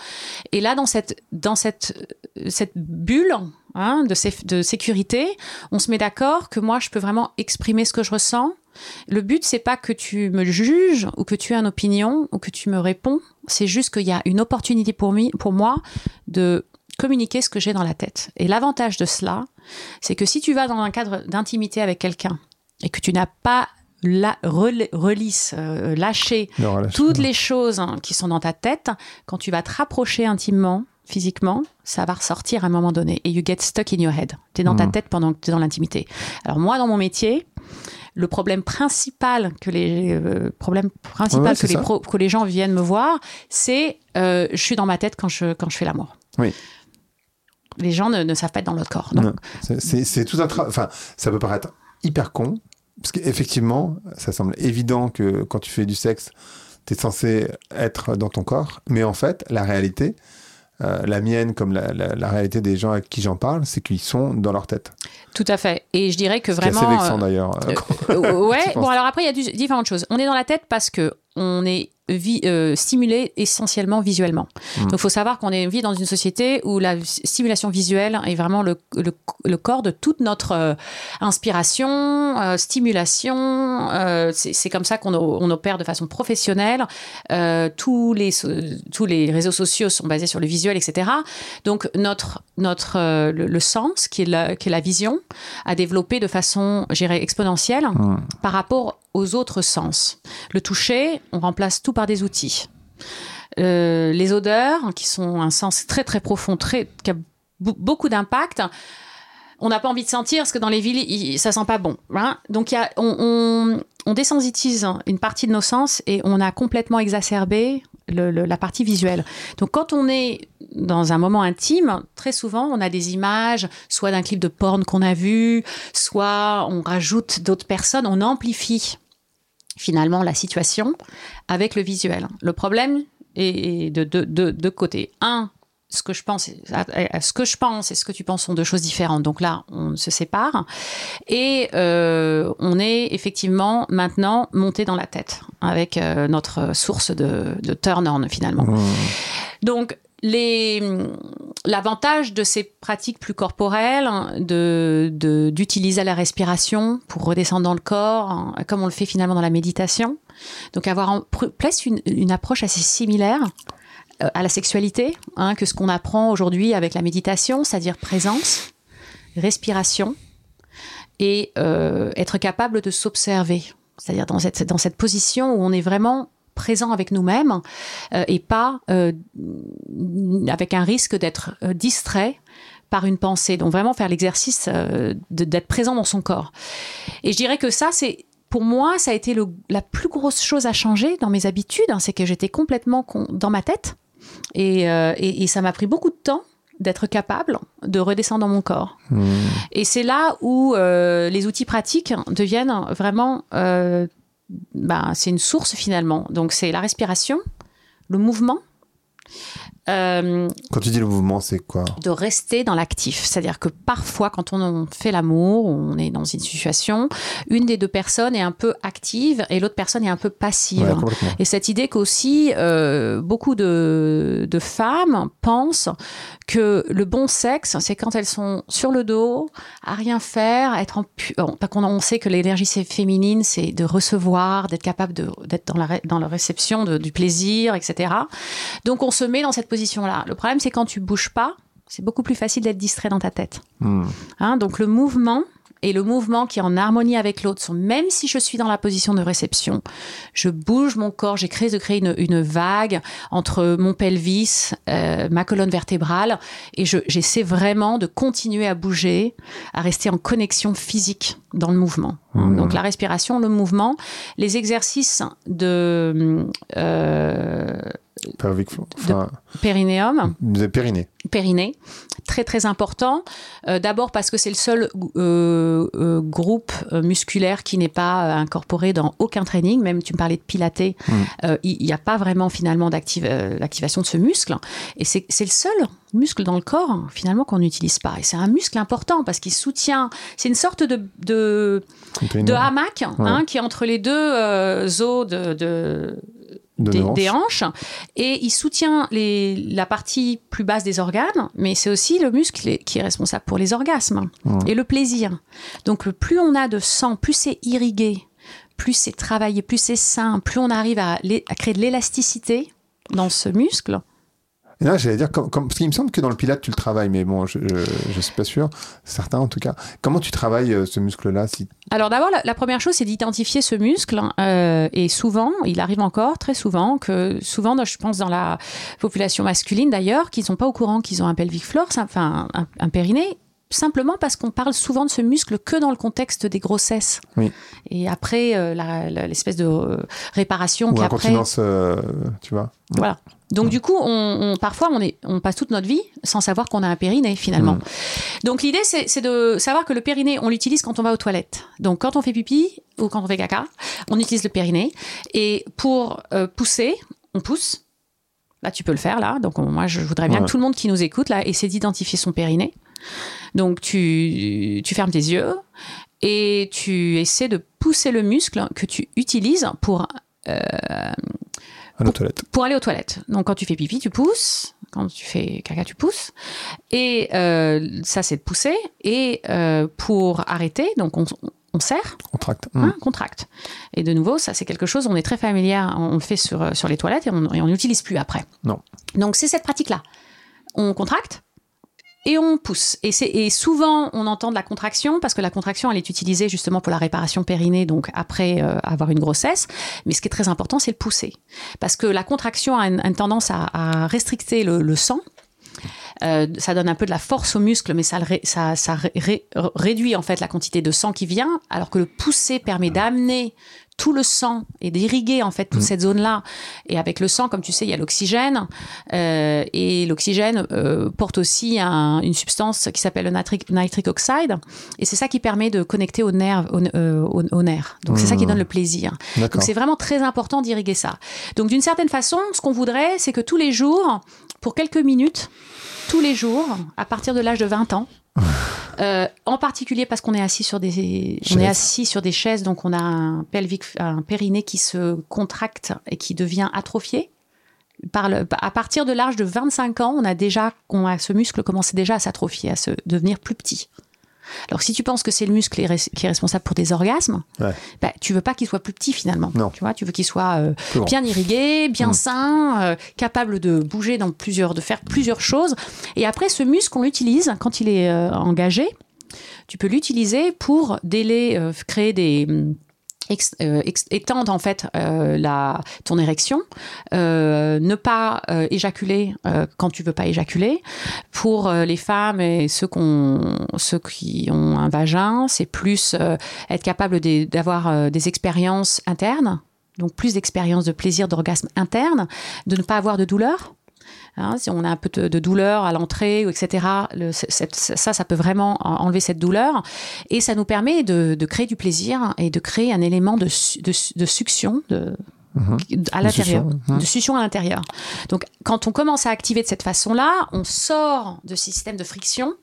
Et là, dans cette, dans cette, cette bulle hein, de, sé- de sécurité, on se met d'accord que moi je peux vraiment exprimer ce que je ressens. Le but, c'est pas que tu me juges ou que tu aies une opinion ou que tu me réponds. C'est juste qu'il y a une opportunité pour, mi- pour moi de communiquer ce que j'ai dans la tête. Et l'avantage de cela, c'est que si tu vas dans un cadre d'intimité avec quelqu'un et que tu n'as pas la, rel- relisse, euh, toutes les choses hein, qui sont dans ta tête, quand tu vas te rapprocher intimement, physiquement, ça va ressortir à un moment donné. Et you get stuck in your head. Tu es dans ta Mhm. tête pendant que tu es dans l'intimité. Alors moi, dans mon métier, le problème principal que les euh, problème principal Ouais, que les pro- que les gens viennent me voir, c'est euh, je suis dans ma tête quand je quand je fais l'amour. Oui. Les gens ne, ne savent pas être dans leur corps. Donc, Non, c'est- C'est c'est tout un travail. Enfin, ça peut paraître hyper con, parce qu'effectivement, ça semble évident que quand tu fais du sexe, tu es censé être dans ton corps. Mais en fait, la réalité, euh, la mienne comme la, la- la réalité des gens avec qui j'en parle, c'est qu'ils sont dans leur tête. tout à fait. Et je dirais que vraiment. assez vexant euh, d'ailleurs. euh, ouais, bon alors après il y a du- différentes choses. On est dans la tête parce que on est euh, stimulés essentiellement visuellement. Hmm. Donc, il faut savoir qu'on est- vit dans une société où la stimulation visuelle est vraiment le, le- le corps de toute notre euh, inspiration, euh, stimulation. euh, c'est comme ça qu'on on opère de façon professionnelle. Tous, les, tous les réseaux sociaux sont basés sur le visuel, etc. Donc, notre, notre, le, le sens, qui est, la, qui est la vision, a développé de façon, exponentielle Hmm. par rapport aux autres sens. Le toucher, on remplace tout par des outils. Euh, les odeurs, qui sont un sens très très profond, très, qui a beaucoup d'impact. On n'a pas envie de sentir parce que dans les villes, il- ça sent pas bon. hein. Donc on, désensitise une partie de nos sens et on a complètement exacerbé la partie visuelle. Donc quand on est dans un moment intime, très souvent on a des images, soit d'un clip de porn qu'on a vu, soit on rajoute d'autres personnes, on amplifie finalement la situation avec le visuel. Le problème est de deux de, de côtés. Un, ce que je pense, ce que je pense et ce que tu penses sont deux choses différentes. Donc là, on se sépare et euh, on est effectivement maintenant monté dans la tête avec euh, notre source de, de turn on finalement. Hmm. Donc, l'avantage de ces pratiques plus corporelles, de, de- d'utiliser la respiration pour redescendre dans le corps, hein, comme on le fait finalement dans la méditation, donc avoir en, une, une approche assez similaire euh, à la sexualité hein, que ce qu'on apprend aujourd'hui avec la méditation, c'est-à-dire présence, respiration et euh, être capable de s'observer, c'est-à-dire dans cette, dans cette position où on est vraiment présent avec nous-mêmes euh, et pas euh, avec un risque d'être euh, distrait par une pensée. Donc vraiment faire l'exercice euh, d'être présent dans son corps. Et je dirais que ça, c'est pour moi, ça a été le- la plus grosse chose à changer dans mes habitudes, hein, c'est que j'étais complètement con- dans ma tête et, et- et ça m'a pris beaucoup de temps d'être capable de redescendre dans mon corps. Hmm. Et c'est là où euh, les outils pratiques deviennent vraiment, euh, ben, c'est une source finalement. Donc c'est la respiration, le mouvement, euh, Quand tu dis le mouvement, c'est quoi de rester dans l'actif. C'est-à-dire que parfois, quand on fait l'amour, on est dans une situation, une des deux personnes est un peu active et l'autre personne est un peu passive. Ouais. Et cette idée qu'aussi euh, beaucoup de, de femmes pensent que le bon sexe, c'est quand elles sont sur le dos, à rien faire, être en pu- on sait que l'énergie c'est féminine, c'est de recevoir, d'être capable d'être dans la dans la réception de- du plaisir, etc. Donc on se met dans cette position-là. Le problème c'est quand tu bouges pas, c'est beaucoup plus facile d'être distrait dans ta tête. Hmm. Hein, donc le mouvement et le mouvement qui est en harmonie avec l'autre sont même si je suis dans la position de réception, je bouge mon corps, j'ai créé de créer une, une vague entre mon pelvis, euh, ma colonne vertébrale et je- j'essaie vraiment de continuer à bouger, à rester en connexion physique dans le mouvement. Mmh. Donc la respiration, le mouvement, les exercices de euh, Pelvic floor. Enfin, périnéum, de périnée. périnée, très très important. Euh, D'abord parce que c'est le seul euh, euh, groupe musculaire qui n'est pas incorporé dans aucun training. Même tu me parlais de pilates, Mm. il n'y a pas vraiment finalement d'activ- d'activation de ce muscle. Et c'est le seul muscle dans le corps finalement qu'on n'utilise pas. Et c'est un muscle important parce qu'il soutient. C'est une sorte de, de, de hamac Ouais. hein, qui est entre les deux os de, de, De des, hanches. des hanches et il soutient les, la partie plus basse des organes, mais c'est aussi le muscle qui est responsable pour les orgasmes Mmh. et le plaisir. Donc plus on a de sang, plus c'est irrigué, plus c'est travaillé, plus c'est sain, plus on arrive à, à créer de l'élasticité dans ce muscle. Et là, j'allais dire, comme, comme- parce qu'il me semble que dans le pilate, tu le travailles, mais bon, je, je suis pas sûr. Certains, en tout cas. Comment tu travailles euh, ce muscle-là si... Alors d'abord, la, la première chose, c'est d'identifier ce muscle. euh, et souvent, il arrive encore très souvent que, souvent, je pense dans la population masculine d'ailleurs, qu'ils sont pas au courant qu'ils ont un pelvic floor, enfin un, un périnée, simplement parce qu'on parle souvent de ce muscle que dans le contexte des grossesses. Oui. Et après, euh, l'espèce de euh, réparation Ou qu'après. incontinence, euh, tu vois Voilà. Donc du coup, on, on- parfois, on, est, on passe toute notre vie sans savoir qu'on a un périnée finalement. Donc l'idée, c'est c'est de savoir que le périnée, on l'utilise quand on va aux toilettes. Donc quand on fait pipi ou quand on fait caca, on utilise le périnée. Et pour euh, pousser, on pousse. Là, tu peux le faire, là. Donc on- moi, je voudrais bien Ouais. que tout le monde qui nous écoute, là, essaie d'identifier son périnée. Donc tu, tu fermes tes yeux et tu essaies de pousser le muscle que tu utilises pour euh, aller aux toilettes. Pour aller aux toilettes. Donc quand tu fais pipi, tu pousses. Quand tu fais caca, tu pousses. Et euh, ça, c'est de pousser. Et euh, pour arrêter, donc on, on serre, Contracte. hein, Mm. contracte. Et de nouveau, ça c'est quelque chose, on est très familier, on le fait sur, euh, sur les toilettes et on et on n'utilise plus après. Non. Donc c'est cette pratique-là. On contracte et on pousse. Et, et souvent, on entend de la contraction parce que la contraction, elle est utilisée justement pour la réparation périnée, donc après euh, avoir une grossesse. Mais ce qui est très important, c'est le pousser. Parce que la contraction a une, tendance à, à restricter le, sang. Euh, ça donne un peu de la force aux muscles, mais ça, réduit en fait la quantité de sang qui vient, alors que le pousser permet d'amener tout le sang et d'irriguer en fait toute cette zone-là. Et avec le sang, comme tu sais, il y a l'oxygène, euh, et l'oxygène euh, porte aussi un- une substance qui s'appelle le nitric, nitric oxide, et c'est ça qui permet de connecter au nerf, au, euh, au- au nerf. Donc c'est ça qui donne le plaisir. Donc c'est vraiment très important d'irriguer ça. Donc d'une certaine façon, ce qu'on voudrait, c'est que tous les jours, pour quelques minutes, tous les jours, à partir de l'âge de 20 ans, euh, en particulier parce qu'on est assis sur des on Chaises. est assis sur des chaises, donc on a un pelvic, un périnée qui se contracte et qui devient atrophié. Par le, à partir de l'âge de 25 ans, on a déjà, on a, ce muscle commence déjà à s'atrophier, à se devenir plus petit. Alors si tu penses que c'est le muscle qui est responsable pour des orgasmes, Ouais. bah, tu veux pas qu'il soit plus petit finalement. Non. Tu vois, tu veux qu'il soit euh, bien irrigué, bien Mm. sain, euh, capable de bouger dans plusieurs, de faire plusieurs choses. Et après, ce muscle, on l'utilise quand il est euh, engagé. Tu peux l'utiliser pour délai, créer des ex- euh, étendre en fait euh, la ton érection, euh, ne pas euh, éjaculer quand tu veux pas éjaculer. Pour les femmes et ceux, qui ont un vagin, c'est plus être capable d'avoir des expériences internes, donc plus d'expériences de plaisir, d'orgasme interne, de ne pas avoir de douleur. Hein, si on a un peu de, de douleur à l'entrée, ou etc., le- c- cette- ça, ça peut vraiment en- enlever cette douleur. Et ça nous permet de, de créer du plaisir et de créer un élément de, de, su- de succion de, Mhm. à l'intérieur, de succion à l'intérieur. Donc, quand on commence à activer de cette façon-là, on sort de ce système de friction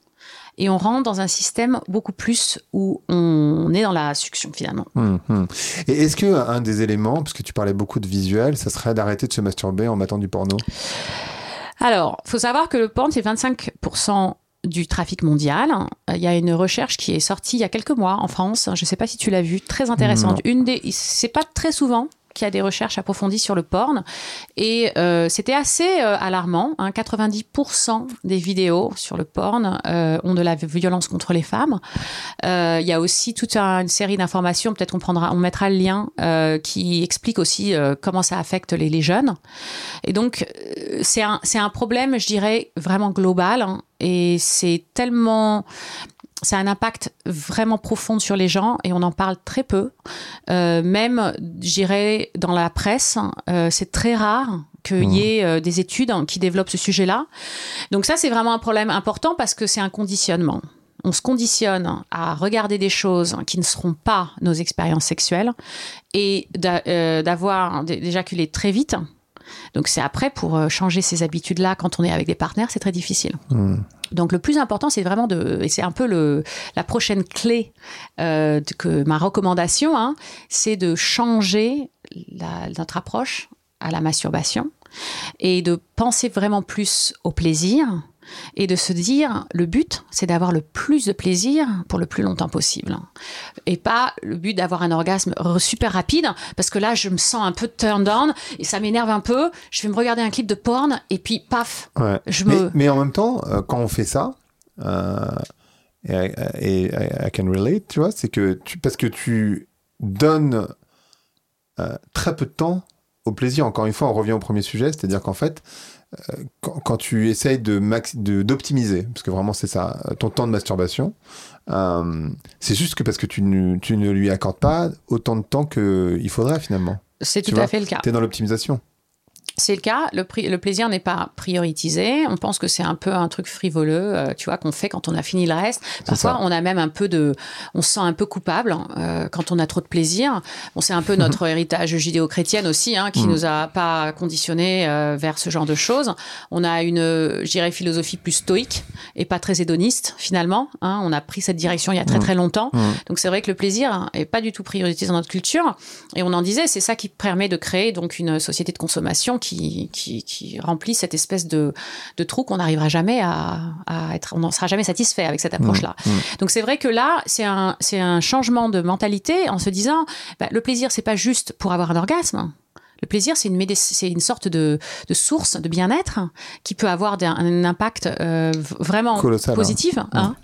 et on rentre dans un système beaucoup plus où on est dans la succion finalement. Hum, hum. Et est-ce que un des éléments, parce que tu parlais beaucoup de visuel, ça serait d'arrêter de se masturber en mettant du porno? Alors, faut savoir que le porn, c'est 25% du trafic mondial. Euh, Il y a une recherche qui est sortie il y a quelques mois en France. Je ne sais pas si tu l'as vue, très intéressante. Une des, c'est pas très souvent qu'il y a des recherches approfondies sur le porn et euh, c'était assez euh, alarmant. hein. 90% des vidéos sur le porn euh, ont de la violence contre les femmes. Il y a aussi toute un- une série d'informations, peut-être on prendra, on mettra le lien, qui explique aussi comment ça affecte les, jeunes. Et donc, c'est un, c'est un problème, je dirais, vraiment global. hein, et c'est tellement. Ça a un impact vraiment profond sur les gens et on en parle très peu. Euh, même, je dirais, dans la presse, euh, c'est très rare qu'il y ait euh, des études hein, qui développent ce sujet-là. Donc ça, c'est vraiment un problème important parce que c'est un conditionnement. On se conditionne à regarder des choses qui ne seront pas nos expériences sexuelles et d'a- d'avoir très vite. Donc c'est après pour euh, changer ces habitudes-là quand on est avec des partenaires, c'est très difficile. Hum. Donc le plus important, c'est vraiment de, et c'est un peu le, la prochaine clé euh, que ma recommandation, hein, c'est de changer la- notre approche à la masturbation et de penser vraiment plus au plaisir et de se dire le but c'est d'avoir le plus de plaisir pour le plus longtemps possible et pas le but d'avoir un orgasme super rapide parce que là je me sens un peu turned on et ça m'énerve un peu je vais me regarder un clip de porn et puis paf Ouais. je mais, me mais en même temps, euh, quand on fait ça, euh, et, et- et I can relate, tu vois, c'est que tu, parce que tu donnes euh, très peu de temps au plaisir. Encore une fois, on revient au premier sujet, c'est-à-dire qu'en fait, quand, quand tu essayes de max- de- d'optimiser, parce que vraiment c'est ça, ton temps de masturbation, euh, c'est juste que parce que tu ne, tu ne lui accordes pas autant de temps qu'il faudrait finalement. c'est tout vois, à fait le cas Tu es dans l'optimisation. C'est le cas. Le, le plaisir n'est pas prioritisé. On pense que c'est un peu un truc frivoleux, euh, tu vois, qu'on fait quand on a fini le reste. Parfois, on a même un peu de, on se sent un peu coupable euh, quand on a trop de plaisir. Bon, c'est un peu notre héritage judéo-chrétienne aussi, hein, qui mm. nous a pas conditionné euh, vers ce genre de choses. On a une, je dirais, philosophie plus stoïque et pas très hédoniste finalement. Hein. On a pris cette direction il y a très mm. très longtemps. Mm. Donc c'est vrai que le plaisir est pas du tout priorité dans notre culture. Et on en disait, c'est ça qui permet de créer donc une société de consommation qui qui, remplit cette espèce de, trou qu'on n'arrivera jamais à, être, on n'en sera jamais satisfait avec cette approche-là. Mmh, mmh. Donc c'est vrai que là, c'est un, c'est un changement de mentalité en se disant, bah, le plaisir, c'est pas juste pour avoir un orgasme. Le plaisir, c'est une, c'est une sorte de, source de bien-être qui peut avoir un, impact euh, vraiment hein. positif. Hein.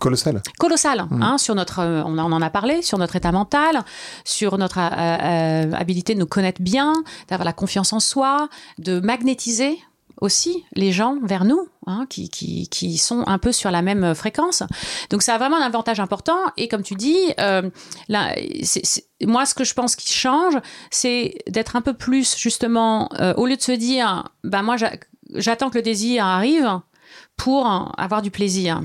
Colossal. Colossal, mm. hein, sur notre, euh, on en a parlé, sur notre état mental, sur notre euh, euh, habilité de nous connaître bien, d'avoir la confiance en soi, de magnétiser aussi les gens vers nous, hein, qui, qui, qui, sont un peu sur la même fréquence. Donc ça a vraiment un avantage important. Et comme tu dis, là, moi ce que je pense qui change, c'est d'être un peu plus justement, au lieu de se dire, bah moi j'attends que le désir arrive pour avoir du plaisir.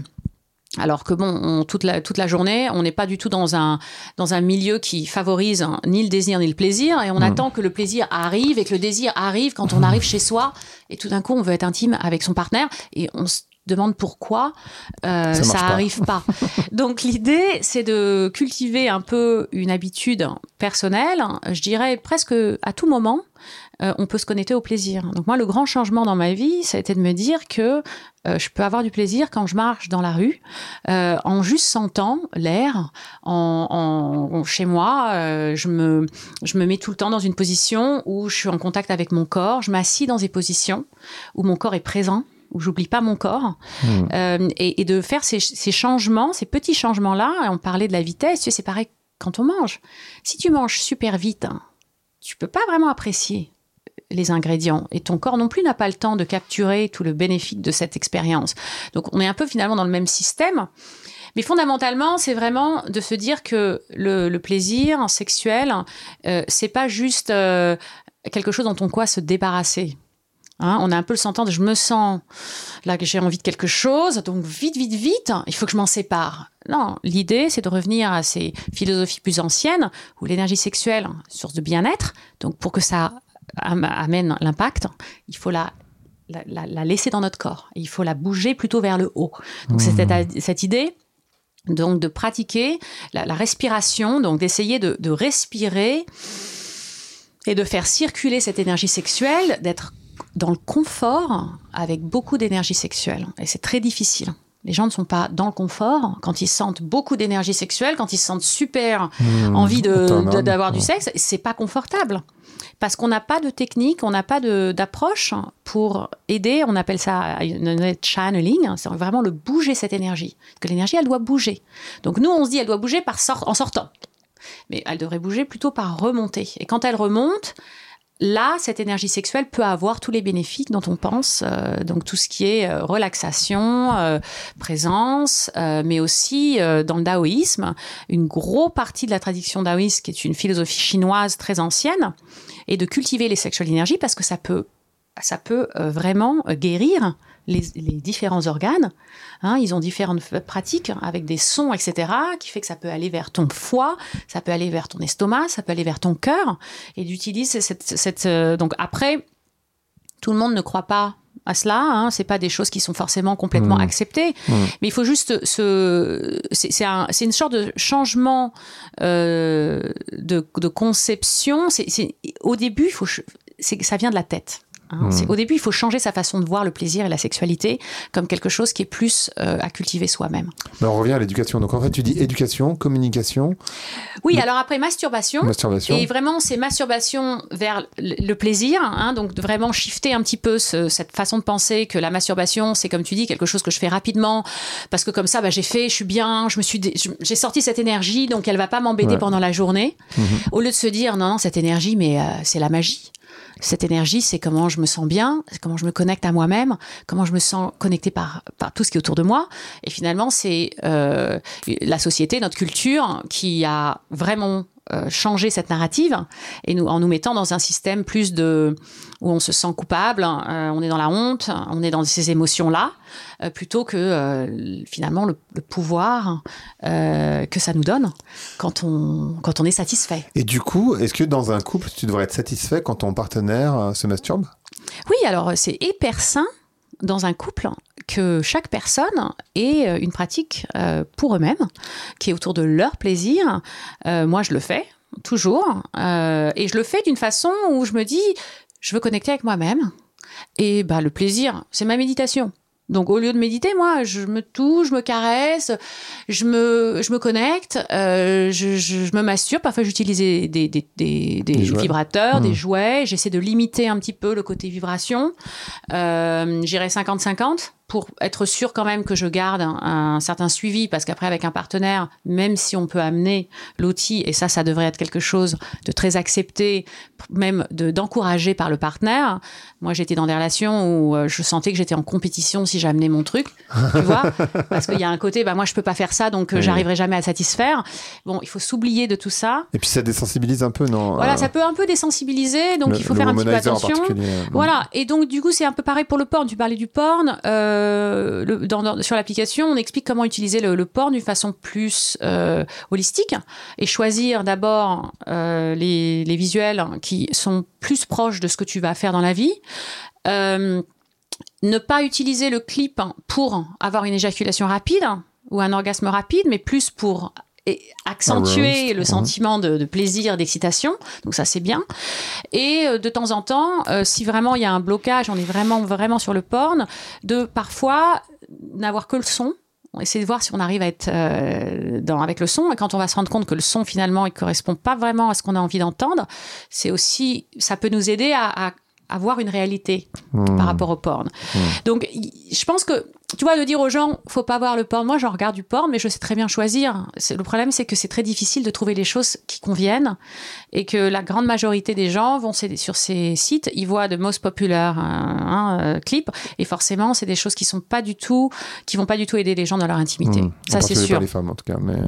Alors que bon, toute, la, toute la journée, on n'est pas du tout dans un, dans un milieu qui favorise ni le désir ni le plaisir, et on mm. attend que le plaisir arrive et que le désir arrive quand on arrive chez soi, et tout d'un coup, on veut être intime avec son partenaire, et on se demande pourquoi euh, ça, ça arrive pas. Donc l'idée, c'est de cultiver un peu une habitude personnelle, je dirais presque à tout moment, euh, on peut se connecter au plaisir. Donc moi, le grand changement dans ma vie, ça a été de me dire que euh, je peux avoir du plaisir quand je marche dans la rue, euh, en juste sentant l'air, en, chez moi, je me je me mets tout le temps dans une position où je suis en contact avec mon corps. Je m'assis dans des positions où mon corps est présent où j'oublie pas mon corps mmh. et, de faire ces, ces, changements, ces petits changements là. On parlait de la vitesse, tu sais, c'est pareil quand on mange. Si tu manges super vite, tu peux pas vraiment apprécier les ingrédients. Et ton corps non plus n'a pas le temps de capturer tout le bénéfice de cette expérience. Donc on est un peu finalement dans le même système. Mais fondamentalement, c'est vraiment de se dire que le, plaisir sexuel, euh, c'est pas juste euh, quelque chose dont on quoi se débarrasser. Hein, on a un peu le sentiment de je me sens là que j'ai envie de quelque chose, donc vite, vite, vite, il faut que je m'en sépare. Non, l'idée, c'est de revenir à ces philosophies plus anciennes où l'énergie sexuelle, source de bien-être, donc pour que ça amène l'impact, il faut la, la, laisser dans notre corps. il faut la bouger plutôt vers le haut. Donc c'est mmh. cette, idée donc de pratiquer la, respiration, donc d'essayer de, de, respirer et de faire circuler cette énergie sexuelle, d'être dans le confort avec beaucoup d'énergie sexuelle. Et c'est très difficile. Les gens ne sont pas dans le confort quand ils sentent beaucoup d'énergie sexuelle, quand ils sentent super mmh. envie d'avoir du sexe, c'est pas confortable parce qu'on n'a pas de technique, on n'a pas d'approche pour aider. On appelle ça channeling. Hein, c'est vraiment le bouger cette énergie. Parce que l'énergie, elle doit bouger. Donc nous, on se dit, elle doit bouger en sortant. Mais elle devrait bouger plutôt par remonter. Et quand elle remonte, là, cette énergie sexuelle peut avoir tous les bénéfices dont on pense, euh, donc tout ce qui est euh, relaxation, euh, présence, mais aussi dans le taoïsme, une grosse partie de la tradition taoïste, qui est une philosophie chinoise très ancienne, et de cultiver les sexual énergies parce que ça peut, ça peut vraiment guérir les, différents organes. Hein, ils ont différentes pratiques avec des sons, etc., qui fait que ça peut aller vers ton foie, ça peut aller vers ton estomac, ça peut aller vers ton cœur, et d'utiliser cette, cette, euh, donc après, tout le monde ne croit pas à cela. Hein, c'est pas des choses qui sont forcément complètement mmh. acceptées, mmh. mais il faut juste se. C'est un, une sorte de changement euh, de, de, conception. C'est au début, il faut, ça vient de la tête. Hein. Hmm. Au début, il faut changer sa façon de voir le plaisir et la sexualité comme quelque chose qui est plus euh, à cultiver soi-même. on revient à l'éducation. Donc en fait, tu dis éducation, communication. Oui, alors après masturbation. Masturbation. Et vraiment, c'est masturbation vers le plaisir. Hein, donc vraiment shifter un petit peu cette façon de penser que la masturbation, c'est comme tu dis, quelque chose que je fais rapidement parce que comme ça, bah, j'ai fait, je suis bien, je me suis, j'ai sorti cette énergie, donc elle va pas m'embêter pendant la journée. Mhm. Au lieu de se dire non, non, cette énergie, mais euh, c'est la magie. Cette énergie, c'est comment je me sens bien, comment je me connecte à moi-même, comment je me sens connecté par, par tout ce qui est autour de moi. Et finalement, c'est euh, la société, notre culture, qui a vraiment changer cette narrative et nous, en nous mettant dans un système plus de où on se sent coupable, euh, on est dans la honte, on est dans ces émotions-là, euh, plutôt que finalement le, pouvoir que ça nous donne quand on, quand on est satisfait. Et du coup, est-ce que dans un couple, tu devrais être satisfait quand ton partenaire se masturbe? Oui, alors c'est hyper sain dans un couple que chaque personne ait euh, une pratique euh, pour eux-mêmes, qui est autour de leur plaisir. Euh, moi, je le fais toujours, et je le fais d'une façon où je me dis, je veux connecter avec moi-même. Et bah, le plaisir, c'est ma méditation. Donc au lieu de méditer, moi, je me touche, je me caresse, je me, je me connecte, euh, je, je, me masturbe. Parfois, j'utilise des, des, des, des vibrateurs, des mmh. jouets. J'essaie de limiter un petit peu le côté vibration. Euh, J'irai 50-50 pour être sûr quand même que je garde un, certain suivi, parce qu'après avec un partenaire, même si on peut amener l'outil, et ça, ça devrait être quelque chose de très accepté, même d'encourager par le partenaire. Moi, j'étais dans des relations où euh, je sentais que j'étais en compétition si j'amenais mon truc, tu vois, parce qu'il y a un côté, bah moi, je peux pas faire ça, donc euh, j'arriverai jamais à satisfaire. Bon, il faut s'oublier de tout ça. Et puis ça désensibilise un peu, non Voilà, euh, ça peut un peu désensibiliser, donc il faut faire un petit peu attention. Voilà, et donc du coup, c'est un peu pareil pour le porn. Tu parlais du porn. Euh, euh, le, sur l'application, on explique comment utiliser le, porn d'une façon plus euh, holistique et choisir d'abord euh, les, visuels qui sont plus proches de ce que tu vas faire dans la vie. ne pas utiliser le clip pour avoir une éjaculation rapide ou un orgasme rapide, mais plus pour accentuer le sentiment de, plaisir, d'excitation. Donc ça c'est bien. Et euh, de temps en temps, euh, si vraiment il y a un blocage, on est vraiment vraiment sur le porn, de parfois n'avoir que le son. On essaie de voir si on arrive à être euh, dans, avec le son. Et quand on va se rendre compte que le son finalement il correspond pas vraiment à ce qu'on a envie d'entendre, c'est aussi ça peut nous aider à, avoir une réalité par hmm. rapport au porn. Hmm. Donc, je pense que tu vois, de dire aux gens, faut pas voir le porn. Moi, j'en regarde du porn, mais je sais très bien choisir. Le problème, c'est que c'est très difficile de trouver les choses qui conviennent et que la grande majorité des gens vont sur ces sites, ils voient de most popular hein, euh, clips et forcément, c'est des choses qui sont pas du tout, qui vont pas du tout aider les gens dans leur intimité. Mmh. Ça, c'est sûr. Pas les femmes, en tout cas. Mais...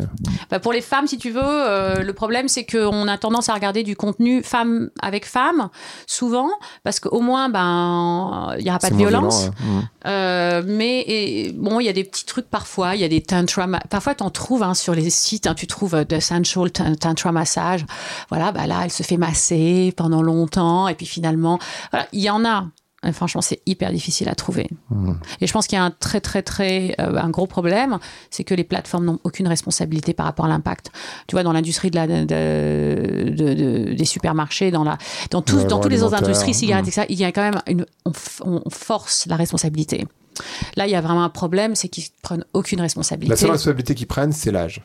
Bah, pour les femmes, si tu veux, euh, le problème, c'est qu'on a tendance à regarder du contenu femme avec femme, souvent, parce qu'au moins, ben, il y aura pas de violence. Mmh. Euh, mais bon, il y a des petits trucs parfois, il y a des tantra, parfois tu en trouves hein, sur les sites, hein, tu trouves euh, de sensual tantra massage. Voilà, bah là, elle se fait masser pendant longtemps et puis finalement, voilà, il y en a. franchement, c'est hyper difficile à trouver. Mmh. Et je pense qu'il y a un très, très, très, euh, un gros problème, c'est que les plateformes n'ont aucune responsabilité par rapport à l'impact. Tu vois, dans l'industrie de la, de, des supermarchés, dans la, dans tous, dans toutes les autres industries, cigarettes, mmh. il y a quand même une, on force la responsabilité. Là, il y a vraiment un problème, c'est qu'ils prennent aucune responsabilité. La seule responsabilité qu'ils prennent, c'est l'âge.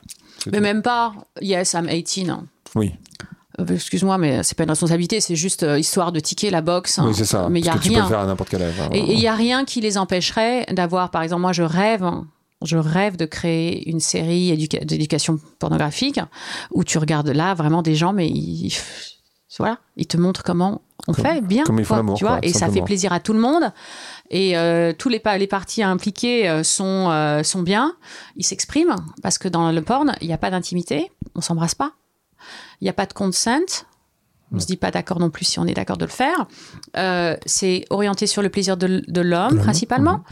Mais même pas. Yes, I'm 18. Oui. Euh, excuse-moi, mais c'est pas une responsabilité, c'est juste euh, histoire de ticker la box. Oui, c'est ça. Mais il y a rien. Tu peux le faire à n'importe quel âge. Hein. Et il y a rien qui les empêcherait d'avoir, par exemple, moi, je rêve. Je rêve de créer une série d'éducation pornographique où tu regardes là vraiment des gens, mais ils, voilà, ils te montrent comment on fait bien, comme tu vois, et ça fait plaisir à tout le monde. Et euh, tous les, les parties impliquées euh, sont, sont bien, ils s'expriment, parce que dans le porn, il n'y a pas d'intimité, on s'embrasse pas, il n'y a pas de consent, on ne se dit pas d'accord non plus si on est d'accord de le faire. c'est orienté sur le plaisir de, l'homme principalement, mhm.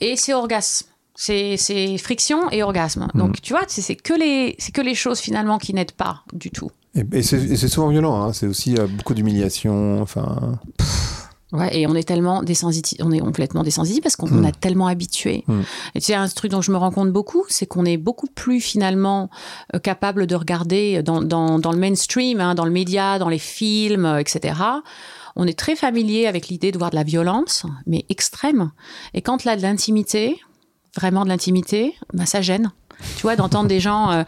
et c'est orgasme. C'est friction et orgasme. Mhm. Donc tu vois, c'est que, les, que les choses finalement qui n'aident pas du tout. Et, c'est souvent violent, hein. c'est aussi beaucoup d'humiliation. Enfin. Ouais, et on est tellement désensitisé, on est complètement désensitisé parce qu'on mm. a tellement habitué. Mm. Et tu sais, un truc dont je me rends compte beaucoup, c'est qu'on est beaucoup plus finalement euh, capable de regarder dans, dans, dans le mainstream, hein, dans le média, dans les films, euh, etc. On est très familier avec l'idée de voir de la violence, mais extrême. Et quand là, de l'intimité, vraiment de l'intimité, bah, ça gêne. Tu vois, d'entendre des gens. Euh,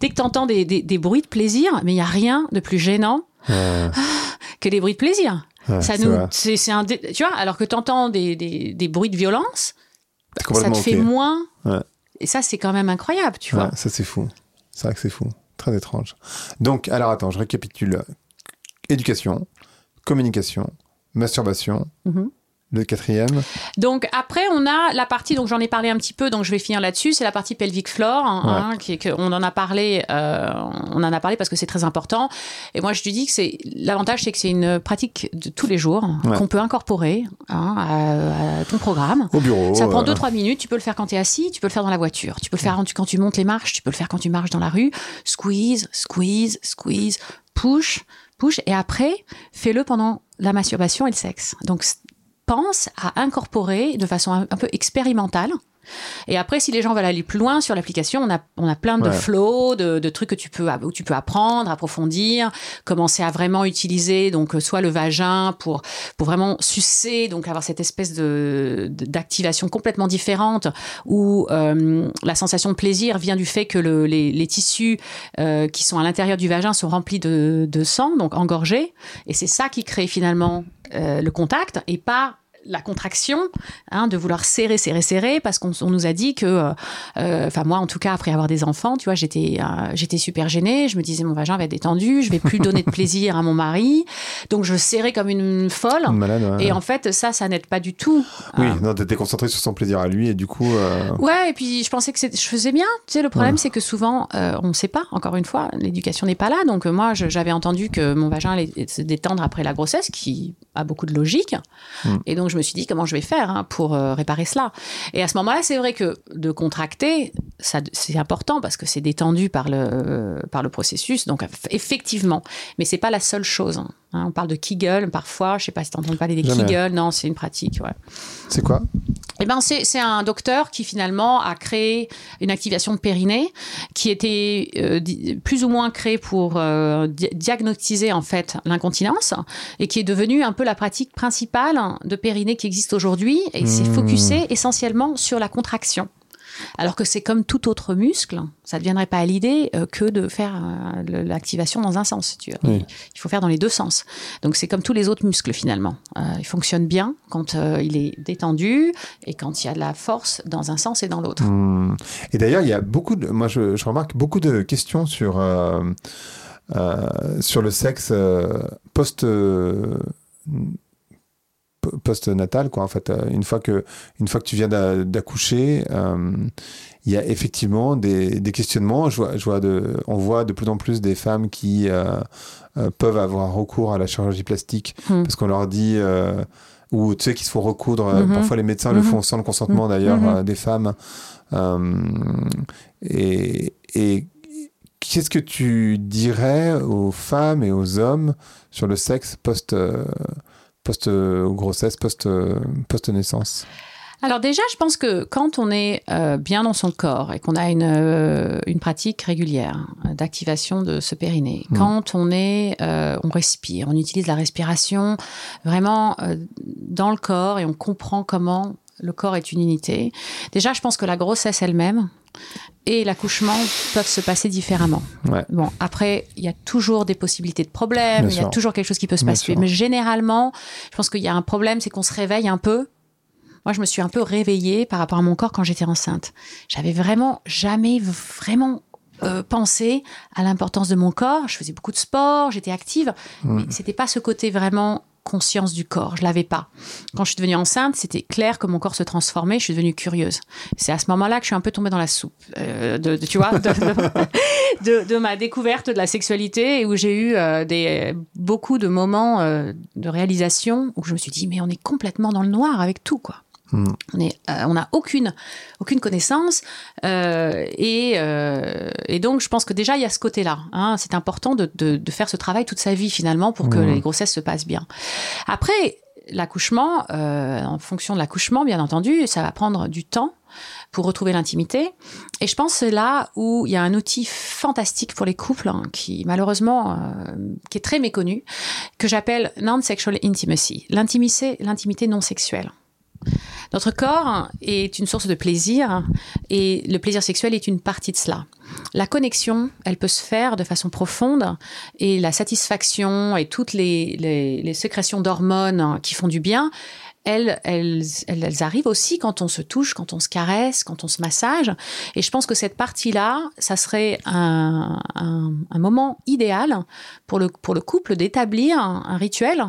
dès que tu entends des, des, des, bruits de plaisir, mais il n'y a rien de plus gênant que les bruits de plaisir ça nous, c'est, un, tu vois, alors que tu entends des, des, des, bruits de violence, ça te fait moins. Et ça, c'est quand même incroyable, tu vois. Ça, c'est fou. C'est vrai que c'est fou. Très étrange. Donc, alors attends, je récapitule. Éducation, communication, masturbation, mm-hmm. Le quatrième Donc après, on a la partie, donc j'en ai parlé un petit peu, donc je vais finir là-dessus, c'est la partie pelvic floor, hein, hein, qui, on en a parlé, euh, on en a parlé parce que c'est très important. Et moi, je lui dis que c'est l'avantage, c'est que c'est une pratique de tous les jours qu'on peut incorporer hein, à, ton programme. Au bureau. Ça prend 2-3 minutes, tu peux le faire quand tu es assis, tu peux le faire dans la voiture, tu peux le faire quand tu montes les marches, tu peux le faire quand tu marches dans la rue. Squeeze, squeeze, squeeze, push, push, et après, fais-le pendant la masturbation et le sexe. Donc pense à incorporer de façon un, peu expérimentale et après, si les gens veulent aller plus loin sur l'application, on a, on a plein de flows, de, de, trucs que tu peux, où tu peux apprendre, approfondir, commencer à vraiment utiliser donc soit le vagin pour, pour vraiment sucer, donc avoir cette espèce de, d'activation complètement différente où euh, la sensation de plaisir vient du fait que le, les, les, tissus euh, qui sont à l'intérieur du vagin sont remplis de, de sang, donc engorgés. Et c'est ça qui crée finalement euh, le contact et pas la contraction, hein, de vouloir serrer, serrer, serrer, parce qu'on nous a dit que, euh, euh, enfin moi en tout cas après avoir des enfants, tu vois, j'étais euh, j'étais super gênée, je me disais mon vagin va être détendu, je vais plus donner de plaisir à mon mari, donc je serrais comme une folle. malade, et en fait ça, ça n'aide pas du tout. Oui, non, t'étais concentré sur son plaisir à lui et du coup. Ouais, et puis je pensais que je faisais bien. Tu sais, le problème c'est que souvent on ne sait pas. Encore une fois, l'éducation n'est pas là, donc moi j'avais entendu que mon vagin allait se détendre après la grossesse, qui a beaucoup de logique, hmm. et donc je me suis dit comment je vais faire hein, pour euh, réparer cela? Et à ce moment-là, c'est vrai que de contracter, c'est important parce que c'est détendu par le, par le processus. Donc effectivement, mais c'est pas la seule chose. Hein. Hein, on parle de Kegel parfois. Je sais pas si tu entends parler des Kegel. Non, c'est une pratique. Ouais. C'est quoi? Eh ben, c'est un docteur qui finalement a créé une activation de périnée qui était euh, plus ou moins créée pour euh, diagnostiser en fait l'incontinence et qui est devenue un peu la pratique principale de périnée qui existe aujourd'hui et c'est mmh. focusé essentiellement sur la contraction. Alors que c'est comme tout autre muscle, ça ne deviendrait pas à l'idée euh, que de faire euh, l'activation dans un sens. Tu Il faut faire dans les deux sens. Donc c'est comme tous les autres muscles finalement. Euh, il fonctionne bien quand il est détendu et quand il y a de la force dans un sens et dans l'autre. Hmm. Et d'ailleurs, il y a beaucoup de, moi je, je remarque beaucoup de questions sur, sur le sexe post post-natal, quoi. En fait, euh, une fois que, une fois que tu viens d'accoucher, euh, il y a effectivement des, des questionnements. Je vois, je vois de, on voit de plus en plus des femmes qui euh, peuvent avoir recours à la chirurgie plastique hmm. parce qu'on leur dit ou tu sais qui se font recoudre. Hmm. Parfois les médecins le hmm. font sans le consentement d'ailleurs des femmes. et, et qu'est-ce que tu dirais aux femmes et aux hommes sur le sexe post post-grossesse, post-naissance alors déjà, je pense que quand on est euh, bien dans son corps et qu'on a une, euh, une, pratique régulière d'activation de ce périnée, mmh. quand on est, euh, on respire, on utilise la respiration vraiment dans le corps et on comprend comment le corps est une unité. Déjà, je pense que la grossesse elle-même et l'accouchement peuvent se passer différemment. Bon, après, il y a toujours des possibilités de problèmes, il y a toujours quelque chose qui peut se passer. Mais généralement, je pense qu'il y a un problème, c'est qu'on se réveille un peu. Moi, je me suis un peu réveillée par rapport à mon corps quand j'étais enceinte. J'avais vraiment jamais vraiment euh, pensé à l'importance de mon corps. Je faisais beaucoup de sport, j'étais active, mm. mais c'était pas ce côté vraiment conscience du corps. Je l'avais pas. Quand je suis devenue enceinte, c'était clair que mon corps se transformait. Je suis devenue curieuse. C'est à ce moment-là que je suis un peu tombée dans la soupe, euh, de, tu vois, de, ma découverte de la sexualité et où j'ai eu euh, beaucoup de moments euh, de réalisation où je me suis dit mais on est complètement dans le noir avec tout quoi. Mm. On n'a aucune, aucune connaissance. Euh, euh, et, donc, je pense que déjà, il y a ce côté-là. Hein. C'est important de, faire ce travail toute sa vie, finalement, pour que mm. les grossesses se passent bien. Après, l'accouchement, euh, en fonction de l'accouchement, bien entendu, ça va prendre du temps pour retrouver l'intimité. Et je pense c'est là où il y a un outil fantastique pour les couples hein, qui malheureusement qui est très méconnu, que j'appelle non-sexual intimacy, l'intimité, l'intimité non sexuelle. Notre corps est une source de plaisir et le plaisir sexuel est une partie de cela. La connexion, elle peut se faire de façon profonde et la satisfaction et toutes les, sécrétions d'hormones qui font du bien, elles, arrivent aussi quand on se touche, quand on se caresse, quand on se massage. Et je pense que cette partie-là, ça serait un, moment idéal pour le couple d'établir un rituel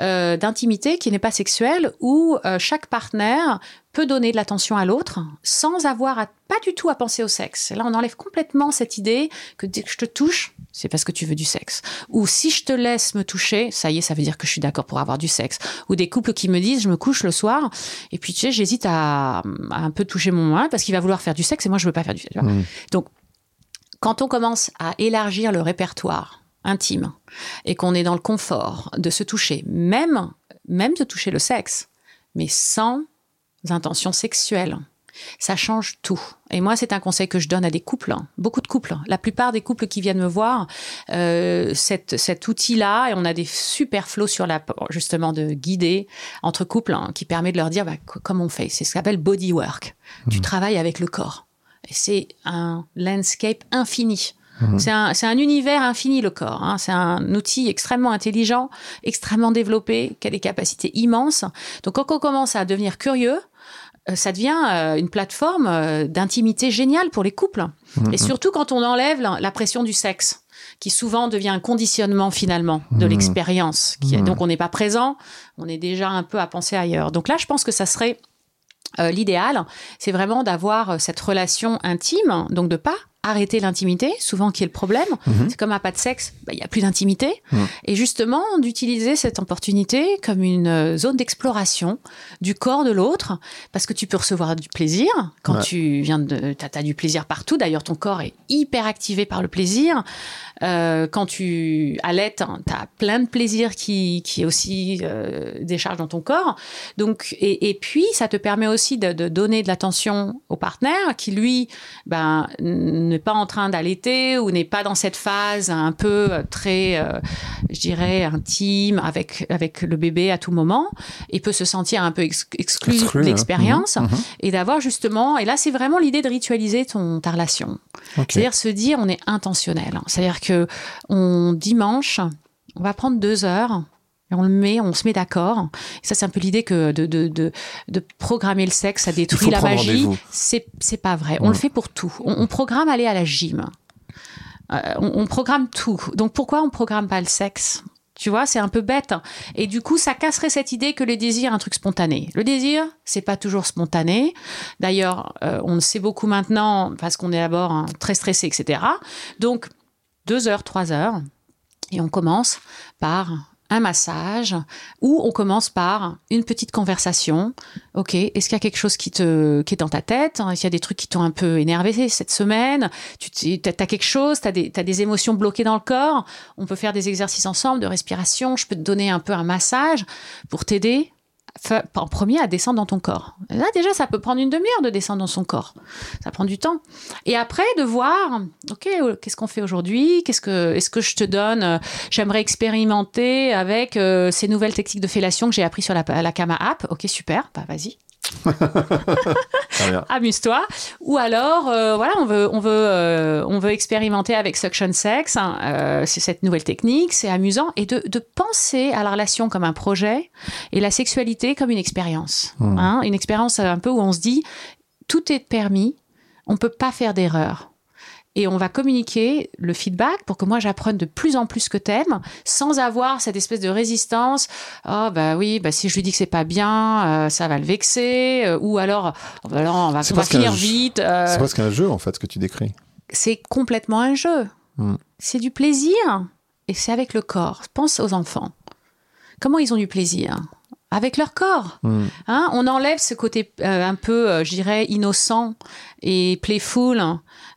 euh, d'intimité qui n'est pas sexuelle, où euh, chaque partenaire peut donner de l'attention à l'autre sans avoir à, pas du tout à penser au sexe. Et là, on enlève complètement cette idée que dès que je te touche, c'est parce que tu veux du sexe. Ou si je te laisse me toucher, ça y est, ça veut dire que je suis d'accord pour avoir du sexe. Ou des couples qui me disent, je me couche le soir, et puis tu sais, j'hésite à, à un peu toucher mon mari parce qu'il va vouloir faire du sexe et moi je veux pas faire du sexe. Mmh. Donc, quand on commence à élargir le répertoire intime et qu'on est dans le confort de se toucher, même, même de toucher le sexe, mais sans intention sexuelle, ça change tout. Et moi, c'est un conseil que je donne à des couples, hein. beaucoup de couples. La plupart des couples qui viennent me voir, euh, cet, cet outil-là, et on a des super flots sur la, justement, de guider entre couples, hein, qui permet de leur dire bah, co- comment on fait. C'est ce qu'on appelle body work. Tu travailles avec le corps. Et c'est un landscape infini. C'est un, un univers infini, le corps. hein. C'est un outil extrêmement intelligent, extrêmement développé, qui a des capacités immenses. Donc, quand on commence à devenir curieux, euh, ça devient euh, une plateforme euh, d'intimité géniale pour les couples. Et surtout quand on enlève la, la pression du sexe qui souvent devient un conditionnement finalement de l'expérience. Donc on n'est pas présent, on est déjà un peu à penser ailleurs. Donc là, je pense que ça serait euh, l'idéal, c'est vraiment d'avoir cette relation intime, donc de pas arrêter l'intimité, souvent qui est le problème. Mhm. C'est comme un pas de sexe, bah, il y a plus d'intimité. Mhm. Et justement, d'utiliser cette opportunité comme une euh, zone d'exploration du corps de l'autre, parce que tu peux recevoir du plaisir quand Ouais. tu viens de... T'as as du plaisir partout, d'ailleurs ton corps est hyper activé par le plaisir. Euh, quand tu allaites, tu as plein de plaisir qui, qui aussi euh, décharge dans ton corps. Donc, et, et puis, ça te permet aussi de, de donner de l'attention au partenaire qui, lui, ben, n'est pas en train d'allaiter ou n'est pas dans cette phase un peu euh, très, euh, je dirais, intime avec, avec le bébé à tout moment et peut se sentir un peu ex- exclu, Exclu, de hein. l'expérience Mhm, mhm. et d'avoir justement, et là, c'est vraiment l'idée de ritualiser ton, ta relation. C'est-à-dire se dire, on est intentionnel. C'est-à-dire que on dimanche, on va prendre deux heures. On le met, on se met d'accord. Ça, c'est un peu l'idée que de, de, de, de programmer le sexe, ça détruit la magie. C'est, c'est pas vrai. On Mm. le fait pour tout. On, on programme aller à la gym. Euh, on, on programme tout. Donc pourquoi on programme pas le sexe? Tu vois, c'est un peu bête. Et du coup, ça casserait cette idée que le désir est un truc spontané. Le désir, c'est pas toujours spontané. D'ailleurs, euh, on le sait beaucoup maintenant parce qu'on est d'abord hein, très stressé, etc. Donc, deux heures, trois heures, et on commence par un massage ou on commence par une petite conversation. Ok, est-ce qu'il y a quelque chose qui te qui est dans ta tête? Est-ce qu'il y a des trucs qui t'ont un peu énervé cette semaine? Tu as, quelque chose? Tu as, des- t'as des émotions bloquées dans le corps? On peut faire des exercices ensemble de respiration. Je peux te donner un peu un massage pour t'aider en premier à descendre dans ton corps. Là déjà, ça peut prendre une demi-heure de descendre dans son corps. Ça prend du temps. Et après de voir, ok, euh, qu'est-ce qu'on fait aujourd'hui? Qu'est-ce que, est-ce que je te donne euh, J'aimerais expérimenter avec euh, ces nouvelles techniques de fellation que j'ai appris sur la, la Kama app? Ok, super. Bah vas-y. amuse-toi. Ou alors, euh, voilà, on veut, on veut, euh, on veut expérimenter avec suction sex. hein, euh, c'est cette nouvelle technique, c'est amusant et de, de penser à la relation comme un projet et la sexualité comme une expérience. Hmm. hein, une expérience un peu où on se dit tout est permis, on peut pas faire d'erreur. Et on va communiquer le feedback pour que moi j'apprenne de plus en plus ce que t'aimes, sans avoir cette espèce de résistance. Oh bah oui, bah si je lui dis que c'est pas bien, euh, ça va le vexer. euh, ou alors, oh, bah non, on va, on va finir vite. euh, C'est presque un jeu, en fait, ce que tu décris. c'est complètement un jeu. Mm. C'est du plaisir et c'est avec le corps. Pense aux enfants. Comment ils ont du plaisir? Avec leur corps. Mm. Hein, on enlève ce côté euh, un peu, euh, je dirais, innocent et playful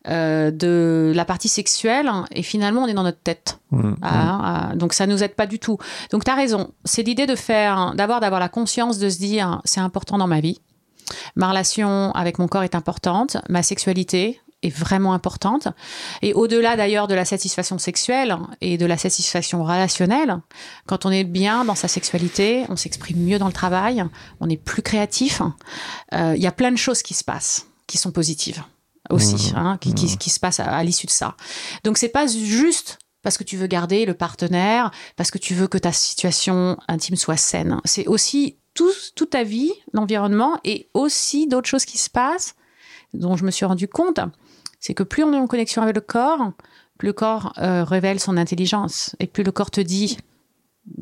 euh, de la partie sexuelle et finalement on est dans notre tête. Mm. Ah, ah, donc ça nous aide pas du tout. Donc tu as raison. C'est l'idée de faire, d'abord d'avoir la conscience de se dire c'est important dans ma vie. Ma relation avec mon corps est importante. Ma sexualité est vraiment importante. Et au-delà d'ailleurs de la satisfaction sexuelle et de la satisfaction relationnelle, quand on est bien dans sa sexualité, on s'exprime mieux dans le travail, on est plus créatif. Euh, Il y a plein de choses qui se passent, qui sont positives aussi, hein, qui, qui- qui se passent à, à l'issue de ça. Donc c'est pas juste parce que tu veux garder le partenaire, parce que tu veux que ta situation intime soit saine. C'est aussi tout, toute ta vie, l'environnement, et aussi d'autres choses qui se passent, dont je me suis rendu compte. C'est que plus on est en connexion avec le corps, plus le corps euh, révèle son intelligence, et plus le corps te dit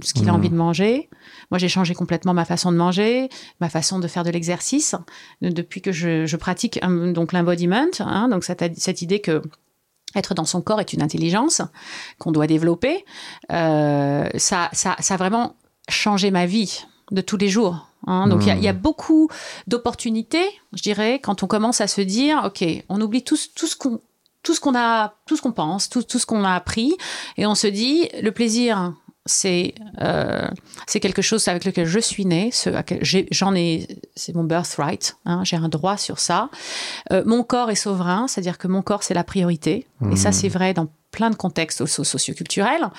ce qu'il a Mhm. envie de manger. Moi, j'ai changé complètement ma façon de manger, ma façon de faire de l'exercice depuis que je, je pratique euh, donc l'embodiment. hein, donc cette, cette idée que être dans son corps est une intelligence qu'on doit développer. Euh, ça, ça, ça a vraiment changé ma vie de tous les jours. hein. Donc il y y, a beaucoup d'opportunités, je dirais, quand on commence à se dire, ok, on oublie tout, ce- tout ce qu'on tout ce qu'on a, tout ce qu'on pense, tout, tout ce qu'on a appris, et on se dit, le plaisir, c'est euh, c'est quelque chose avec lequel je suis née, j'en ai, c'est mon birthright, hein, j'ai un droit sur ça. Euh, mon corps est souverain, c'est-à-dire que mon corps c'est la priorité, et ça c'est vrai dans plein de contextes socio- socioculturels.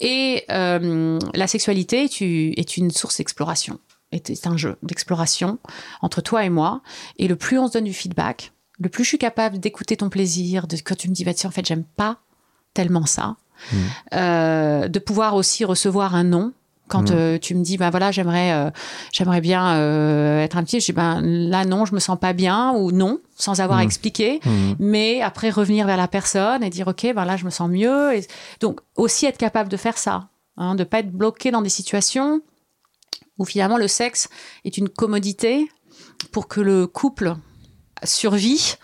Et euh, la sexualité est, est une source d'exploration, est, est un jeu d'exploration entre toi et moi. Et le plus on se donne du feedback, le plus je suis capable d'écouter ton plaisir, de quand tu me dis bah tiens en fait j'aime pas tellement ça, euh, de pouvoir aussi recevoir un non. Quand euh, tu me dis ben voilà j'aimerais euh, j'aimerais bien euh, être un petit je dis ben là non je me sens pas bien ou non sans avoir expliqué. Mhm. mais après revenir vers la personne et dire ok ben là je me sens mieux. Et donc aussi être capable de faire ça hein, de pas être bloqué dans des situations où finalement le sexe est une commodité pour que le couple survit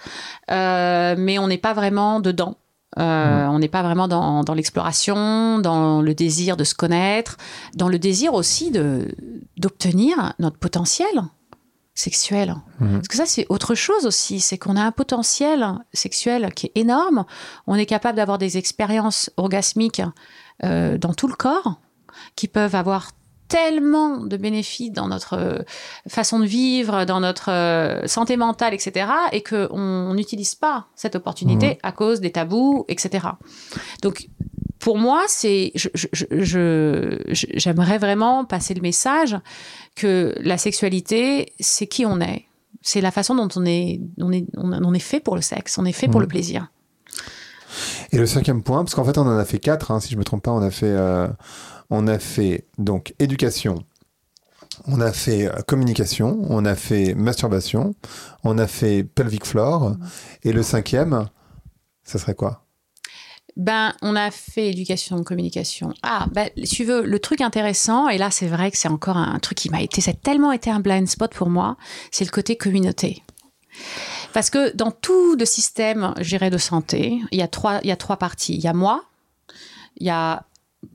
euh, mais on n'est pas vraiment dedans Euh, On n'est pas vraiment dans, dans l'exploration, dans le désir de se connaître, dans le désir aussi de d'obtenir notre potentiel sexuel. Mhm. Parce que ça, c'est autre chose aussi. C'est qu'on a un potentiel sexuel qui est énorme. On est capable d'avoir des expériences orgasmiques euh, dans tout le corps qui peuvent avoir tellement de bénéfices dans notre euh, façon de vivre, dans notre euh, santé mentale, etc., et qu'on on n'utilise pas cette opportunité à cause des tabous, etc. Donc, pour moi, c'est, j'aimerais vraiment passer le message que la sexualité, c'est qui on est. C'est la façon dont on est, on est, on est fait pour le sexe, on est fait pour Mhm. le plaisir. Et le cinquième point, parce qu'en fait, on en a fait quatre, hein, si je me trompe pas, on a fait, euh, on a fait donc éducation, on a fait euh, communication, on a fait masturbation, on a fait pelvic floor, et le cinquième, ça serait quoi? Ben, on a fait éducation, communication. Ah, ben, si tu veux, le truc intéressant, et là, c'est vrai que c'est encore un truc qui m'a été, ça a tellement été un blind spot pour moi, c'est le côté communauté. Parce que dans tout le système, je dirais, de santé, il y a trois, il y a trois parties. Il y a moi, il y a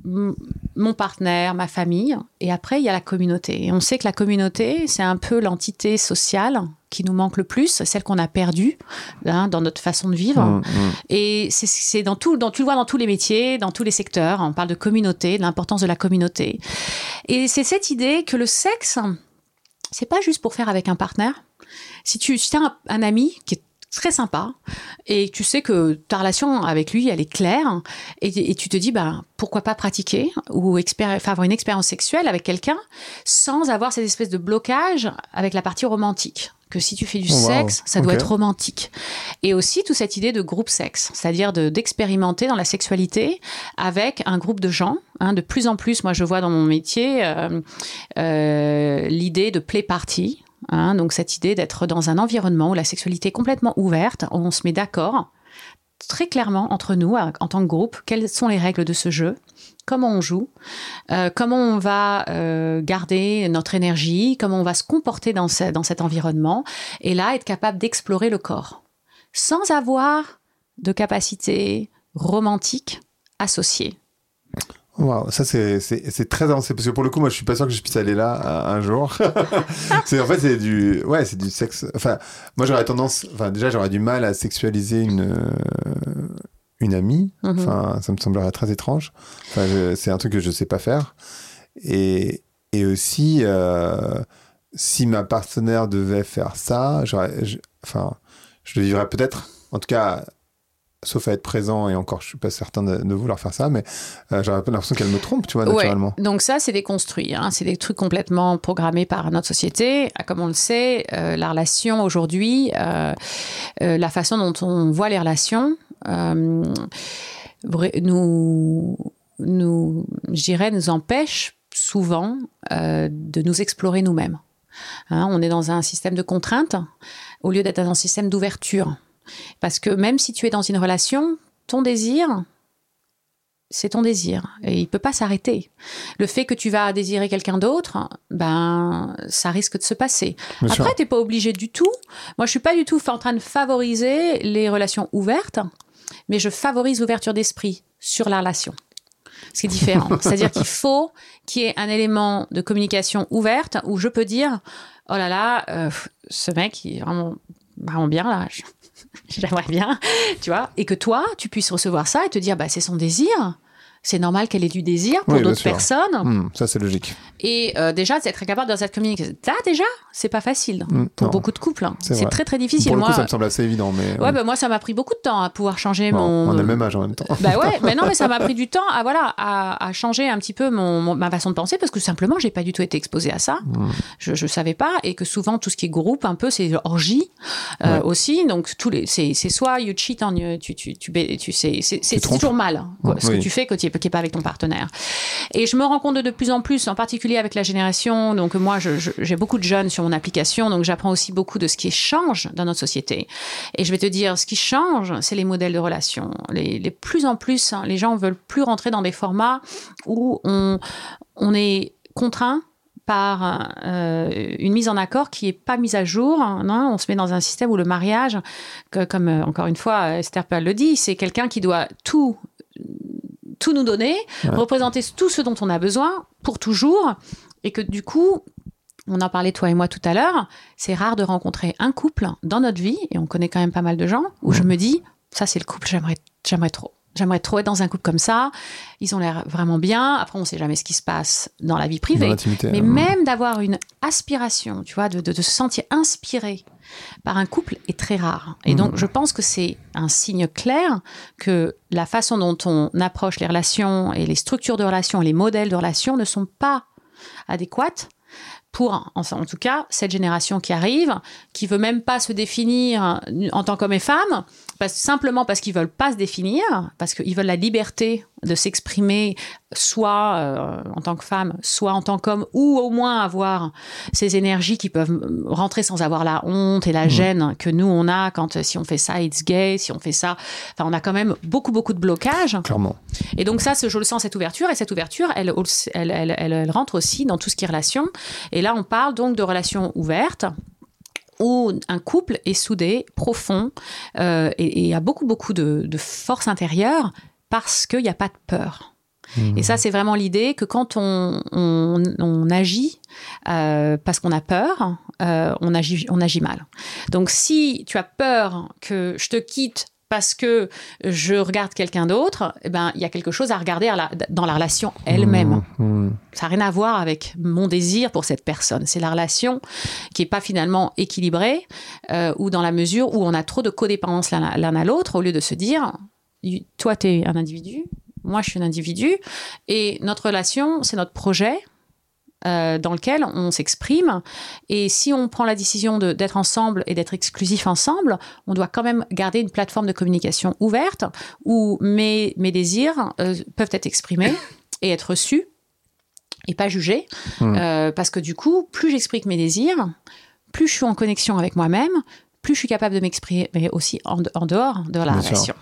mon partenaire, ma famille, et après, il y a la communauté. Et on sait que la communauté, c'est un peu l'entité sociale qui nous manque le plus, celle qu'on a perdue hein, dans notre façon de vivre. Mm, mm. Et c'est- c'est dans tout, dans, tu le vois dans tous les métiers, dans tous les secteurs. On parle de communauté, de l'importance de la communauté. Et c'est cette idée que le sexe, c'est pas juste pour faire avec un partenaire. Si tu as un, un ami qui est très sympa et tu sais que ta relation avec lui elle est claire et, et tu te dis bah pourquoi pas pratiquer ou avoir une expérience sexuelle avec quelqu'un sans avoir cette espèce de blocage avec la partie romantique que si tu fais du Oh, wow. sexe ça doit être romantique et aussi toute cette idée de groupe sexe, c'est-à-dire de- d'expérimenter dans la sexualité avec un groupe de gens. hein. de plus en plus, moi je vois dans mon métier euh, euh, l'idée de play party. Hein. donc cette idée d'être dans un environnement où la sexualité est complètement ouverte, où on se met d'accord très clairement entre nous euh, en tant que groupe quelles sont les règles de ce jeu comment on joue, euh, comment on va euh, garder notre énergie, comment on va se comporter dans, dans cet environnement, et là être capable d'explorer le corps sans avoir de capacité romantique associée. Waouh, ça c'est c'est c'est très avancé parce que pour le coup moi je suis pas sûr que je puisse aller là euh, un jour. c'est en fait c'est du ouais c'est du sexe. Enfin moi j'aurais tendance enfin déjà j'aurais du mal à sexualiser une euh, une amie. Mhm. Enfin ça me semblerait très étrange. Enfin c'est un truc que je sais pas faire et et aussi euh, si ma partenaire devait faire ça j'aurais enfin je le vivrais peut-être en tout cas sauf à être présent et encore je suis pas certain de, de vouloir faire ça mais euh, j'aurais l'impression qu'elle me trompe, tu vois, Ouais. naturellement. Donc ça, c'est déconstruit. Hein. C'est des trucs complètement programmés par notre société. Ah, Comme on le sait, euh, la relation aujourd'hui, euh, euh, la façon dont on voit les relations, nous, nous, je dirais, nous empêche souvent de nous explorer nous-mêmes. Hein, on est dans un système de contraintes au lieu d'être dans un système d'ouverture. Parce que même si tu es dans une relation, ton désir, c'est ton désir et il peut pas s'arrêter. Le fait que tu vas désirer quelqu'un d'autre, ben ça risque de se passer. Bien. Après, t'es pas obligé du tout. Moi, je suis pas du tout en train de favoriser les relations ouvertes, mais je favorise l'ouverture d'esprit sur la relation. Ce qui est différent. C'est-à-dire qu'il faut qu'il y ait un élément de communication ouverte où je peux dire oh là là, euh, ce mec il est vraiment vraiment bien là. Je- J'aimerais bien, tu vois, et que toi, tu puisses recevoir ça et te dire, bah, c'est son désir. C'est normal qu'elle ait du désir pour Oui, d'autres personnes. Hmm, ça, c'est logique. Et euh, déjà, d'être capable dans cette communication. Là, déjà, c'est pas facile Hmm, pour non. beaucoup de couples. hein. C'est très, très difficile. Pour le moi, coup, ça me semble assez évident, mais ouais, bah, moi, ça m'a pris beaucoup de temps à pouvoir changer bon, mon. on a le même âge en même temps. Bah ouais, mais non, mais ça m'a pris du temps à voilà à, à changer un petit peu mon, mon- ma façon de penser parce que simplement j'ai pas du tout été exposée à ça. Hmm. Je, je savais pas et que souvent tout ce qui est groupe un peu c'est orgie euh, Ouais. aussi. Donc tous les c'est soit you cheat tu tu tu tu, c'est toujours mal quoi, ce Oui. que tu fais quand tu qui est pas avec ton partenaire. Et je me rends compte de, de plus en plus, en particulier avec la génération. Donc moi j'ai beaucoup de jeunes sur mon application, donc j'apprends aussi beaucoup de ce qui change dans notre société. Et je vais te dire, ce qui change, c'est les modèles de relations. Les, plus en plus, hein, les gens veulent plus rentrer dans des formats où on, on est contraint par euh, une mise en accord qui est pas mise à jour. Non on se met dans un système où le mariage, comme euh, encore une fois Esther Perel le dit, c'est quelqu'un qui doit tout tout nous donner, Ouais. représenter tout ce dont on a besoin pour toujours, et que du coup, on en parlait toi et moi tout à l'heure, c'est rare de rencontrer un couple dans notre vie, et on connaît quand même pas mal de gens, où je me dis, ça c'est le couple, j'aimerais, j'aimerais trop. J'aimerais trop être dans un couple comme ça. Ils ont l'air vraiment bien. Après, on sait jamais ce qui se passe dans la vie privée. Mais euh, même d'avoir une aspiration, tu vois, de, de- de se sentir inspiré par un couple est très rare. Et donc, Mhm. je pense que c'est un signe clair que la façon dont on approche les relations et les structures de relations les modèles de relations ne sont pas adéquates pour, en, en tout cas, cette génération qui arrive, qui veut même pas se définir en tant qu'homme et femme, parce, simplement parce qu'ils veulent pas se définir, parce qu'ils veulent la liberté de s'exprimer soit euh, en tant que femme, soit en tant qu'homme, ou au moins avoir ces énergies qui peuvent rentrer sans avoir la honte et la gêne que nous on a quand euh, si on fait ça it's gay, si on fait ça, enfin on a quand même beaucoup beaucoup de blocages. Clairement. Et donc ça, je le sens cette ouverture et cette ouverture, elle, elle, elle, elle- elle rentre aussi dans tout ce qui est relation. Et là, on parle donc de relations ouvertes où un couple est soudé, profond, euh, et, a beaucoup, beaucoup de, de force intérieure parce qu'il n'y a pas de peur. Et ça, c'est vraiment l'idée que quand on, on, on agit euh, parce qu'on a peur, euh, on, agit, on agit mal. Donc, si tu as peur que je te quitte parce que je regarde quelqu'un d'autre, eh ben, il y a quelque chose à regarder à la- dans la relation elle-même. Hmm, hmm. Ça n'a rien à voir avec mon désir pour cette personne. C'est la relation qui n'est pas finalement équilibrée euh, ou dans la mesure où on a trop de codépendance l'un à l'autre au lieu de se dire, toi, tu es un individu, moi, je suis un individu, et notre relation, c'est notre projet. Euh, dans lequel on s'exprime. Et si on prend la décision d'être ensemble et d'être exclusif ensemble, on doit quand même garder une plateforme de communication ouverte où mes, mes désirs euh, peuvent être exprimés et être reçus et pas jugés. Mm. Euh, parce que du coup, plus j'exprime mes désirs, plus je suis en connexion avec moi-même, plus je suis capable de m'exprimer mais aussi en, de- en dehors de la Bien relation.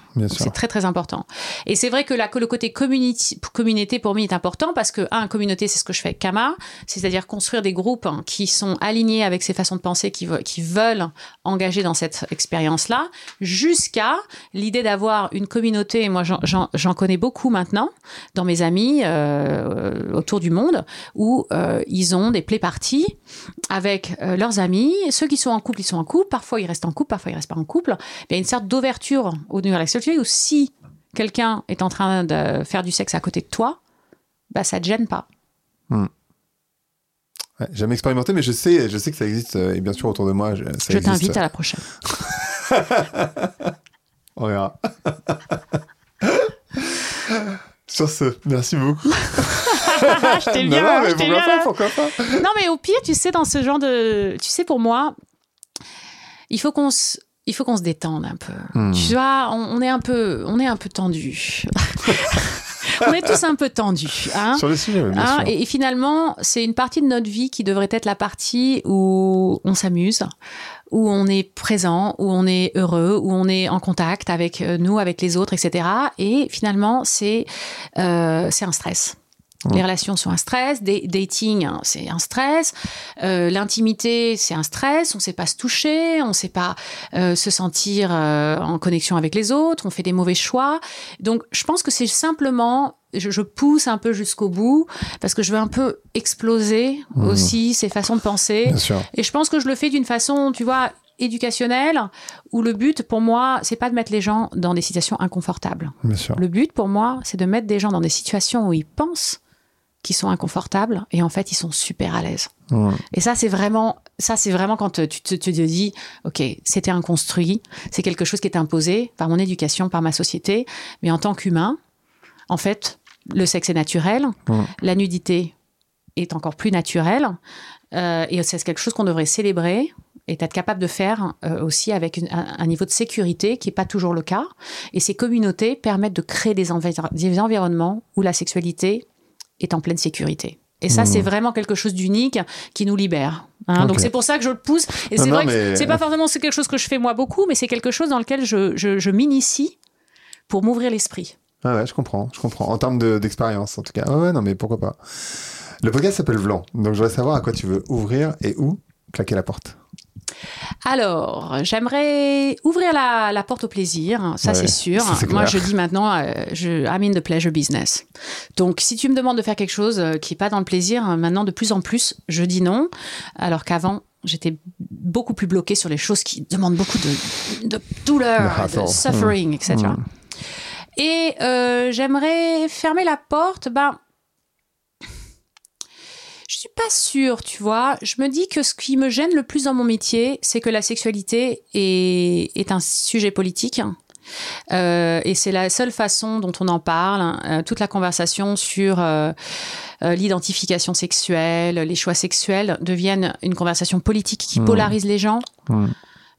C'est très très important. Et c'est vrai que, la, que le côté community, communauté pour moi est important parce que, un, communauté, c'est ce que je fais avec Kama, c'est-à-dire construire des groupes qui sont alignés avec ces façons de penser, qui, ve- qui veulent engager dans cette expérience-là, jusqu'à l'idée d'avoir une communauté. et Moi, j'en connais beaucoup maintenant dans mes amis euh, autour du monde où euh, ils ont des play parties avec euh, leurs amis. Ceux qui sont en couple, ils sont en couple. Parfois, ils restent en couple, parfois, ils restent pas en couple. Il y a une sorte d'ouverture au niveau de la sexualité où si quelqu'un est en train de faire du sexe à côté de toi, bah, ça te gêne pas. Ouais, jamais expérimenté, mais je sais, je sais que ça existe, euh, et bien sûr autour de moi, je, ça Je t'invite à la prochaine. On verra. Sur ce, merci beaucoup. je t'ai bien, non, mais je pourquoi bien. pas, pourquoi pas Non, mais au pire, tu sais, dans ce genre de. Tu sais, pour moi, il faut qu'on se. Il faut qu'on se détende un peu. Hmm. Tu vois, on, on est un peu, on est un peu tendu. on est tous un peu tendus. Hein Sur le sujet, bien Hein, sûr. et, et finalement, c'est une partie de notre vie qui devrait être la partie où on s'amuse, où on est présent, où on est heureux, où on est en contact avec euh, nous, avec les autres, etc. Et finalement, c'est euh, c'est un stress. Les relations sont un stress, dating, hein, c'est un stress, euh, l'intimité, c'est un stress, on ne sait pas se toucher, on ne sait pas euh, se sentir euh, en connexion avec les autres, on fait des mauvais choix. Donc, je pense que c'est simplement, je, pousse un peu jusqu'au bout parce que je veux un peu exploser mmh. aussi ces façons de penser. Et je pense que je le fais d'une façon, tu vois, éducationnelle où le but pour moi c'est pas de mettre les gens dans des situations inconfortables. Le but pour moi c'est de mettre des gens dans des situations où ils pensent qui sont inconfortables et en fait ils sont super à l'aise. Et ça c'est vraiment ça c'est vraiment quand tu te, te dis ok c'était un construit, c'est quelque chose qui est imposé par mon éducation, par ma société, mais en tant qu'humain, en fait le sexe est naturel, la nudité est encore plus naturelle euh, et c'est quelque chose qu'on devrait célébrer et être capable de faire euh, aussi avec un, niveau de sécurité qui n'est pas toujours le cas. Et ces communautés permettent de créer des, des environnements où la sexualité est en pleine sécurité. Et ça, c'est mmh. vraiment quelque chose d'unique qui nous libère. Hein. Donc c'est pour ça que je le pousse. Et c'est vrai que c'est pas forcément quelque chose que je fais moi beaucoup, mais c'est quelque chose dans lequel je, je, m'initie pour m'ouvrir l'esprit. Ah ouais, je comprends, je comprends. En termes d'expérience, en tout cas. Ah ouais, non, mais pourquoi pas. Le podcast s'appelle Vlan, donc je voudrais savoir à quoi tu veux ouvrir et où claquer la porte. Alors, j'aimerais ouvrir la, porte au plaisir, ça c'est sûr. Moi, je dis maintenant, euh, je, I'm in the pleasure business. Donc, si tu me demandes de faire quelque chose euh, qui n'est pas dans le plaisir, maintenant, de plus en plus, je dis non. Alors qu'avant, j'étais beaucoup plus bloquée sur les choses qui demandent beaucoup de, douleur, de suffering, etc. Et mmh. euh, j'aimerais fermer la porte, ben, suis pas sûre, tu vois. Je me dis que ce qui me gêne le plus dans mon métier, c'est que la sexualité est, est un sujet politique. Euh, et c'est la seule façon dont on en parle. Euh, toute la conversation sur euh, l'identification sexuelle, les choix sexuels deviennent une conversation politique qui mmh. polarise les gens. Mmh.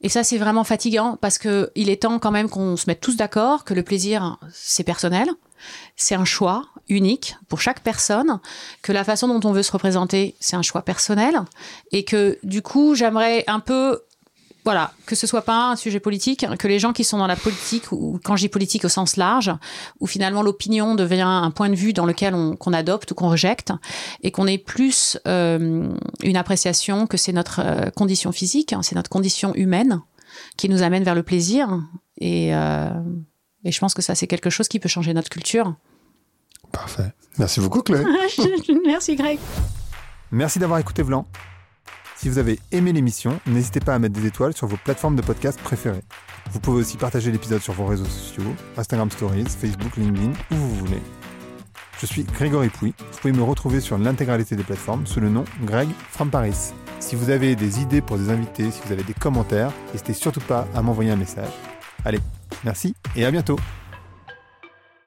Et ça, c'est vraiment fatigant parce que il est temps quand même qu'on se mette tous d'accord que le plaisir, c'est personnel, c'est un choix unique pour chaque personne, que la façon dont on veut se représenter, c'est un choix personnel, et que du coup, j'aimerais un peu voilà, que ce soit pas un sujet politique, que les gens qui sont dans la politique, ou quand dis politique au sens large, où finalement l'opinion devient un point de vue dans lequel on qu'on adopte ou qu'on rejette, et qu'on ait plus euh, une appréciation que c'est notre euh, condition physique, hein, c'est notre condition humaine qui nous amène vers le plaisir. Et, euh, et je pense que ça, c'est quelque chose qui peut changer notre culture. Parfait. Merci beaucoup, Chloé. Merci, Greg. Merci d'avoir écouté Vlan. Si vous avez aimé l'émission, n'hésitez pas à mettre des étoiles sur vos plateformes de podcast préférées. Vous pouvez aussi partager l'épisode sur vos réseaux sociaux, Instagram Stories, Facebook, LinkedIn, où vous voulez. Je suis Grégory Pouy. Vous pouvez me retrouver sur l'intégralité des plateformes sous le nom Greg from Paris. Si vous avez des idées pour des invités, si vous avez des commentaires, n'hésitez surtout pas à m'envoyer un message. Allez, merci et à bientôt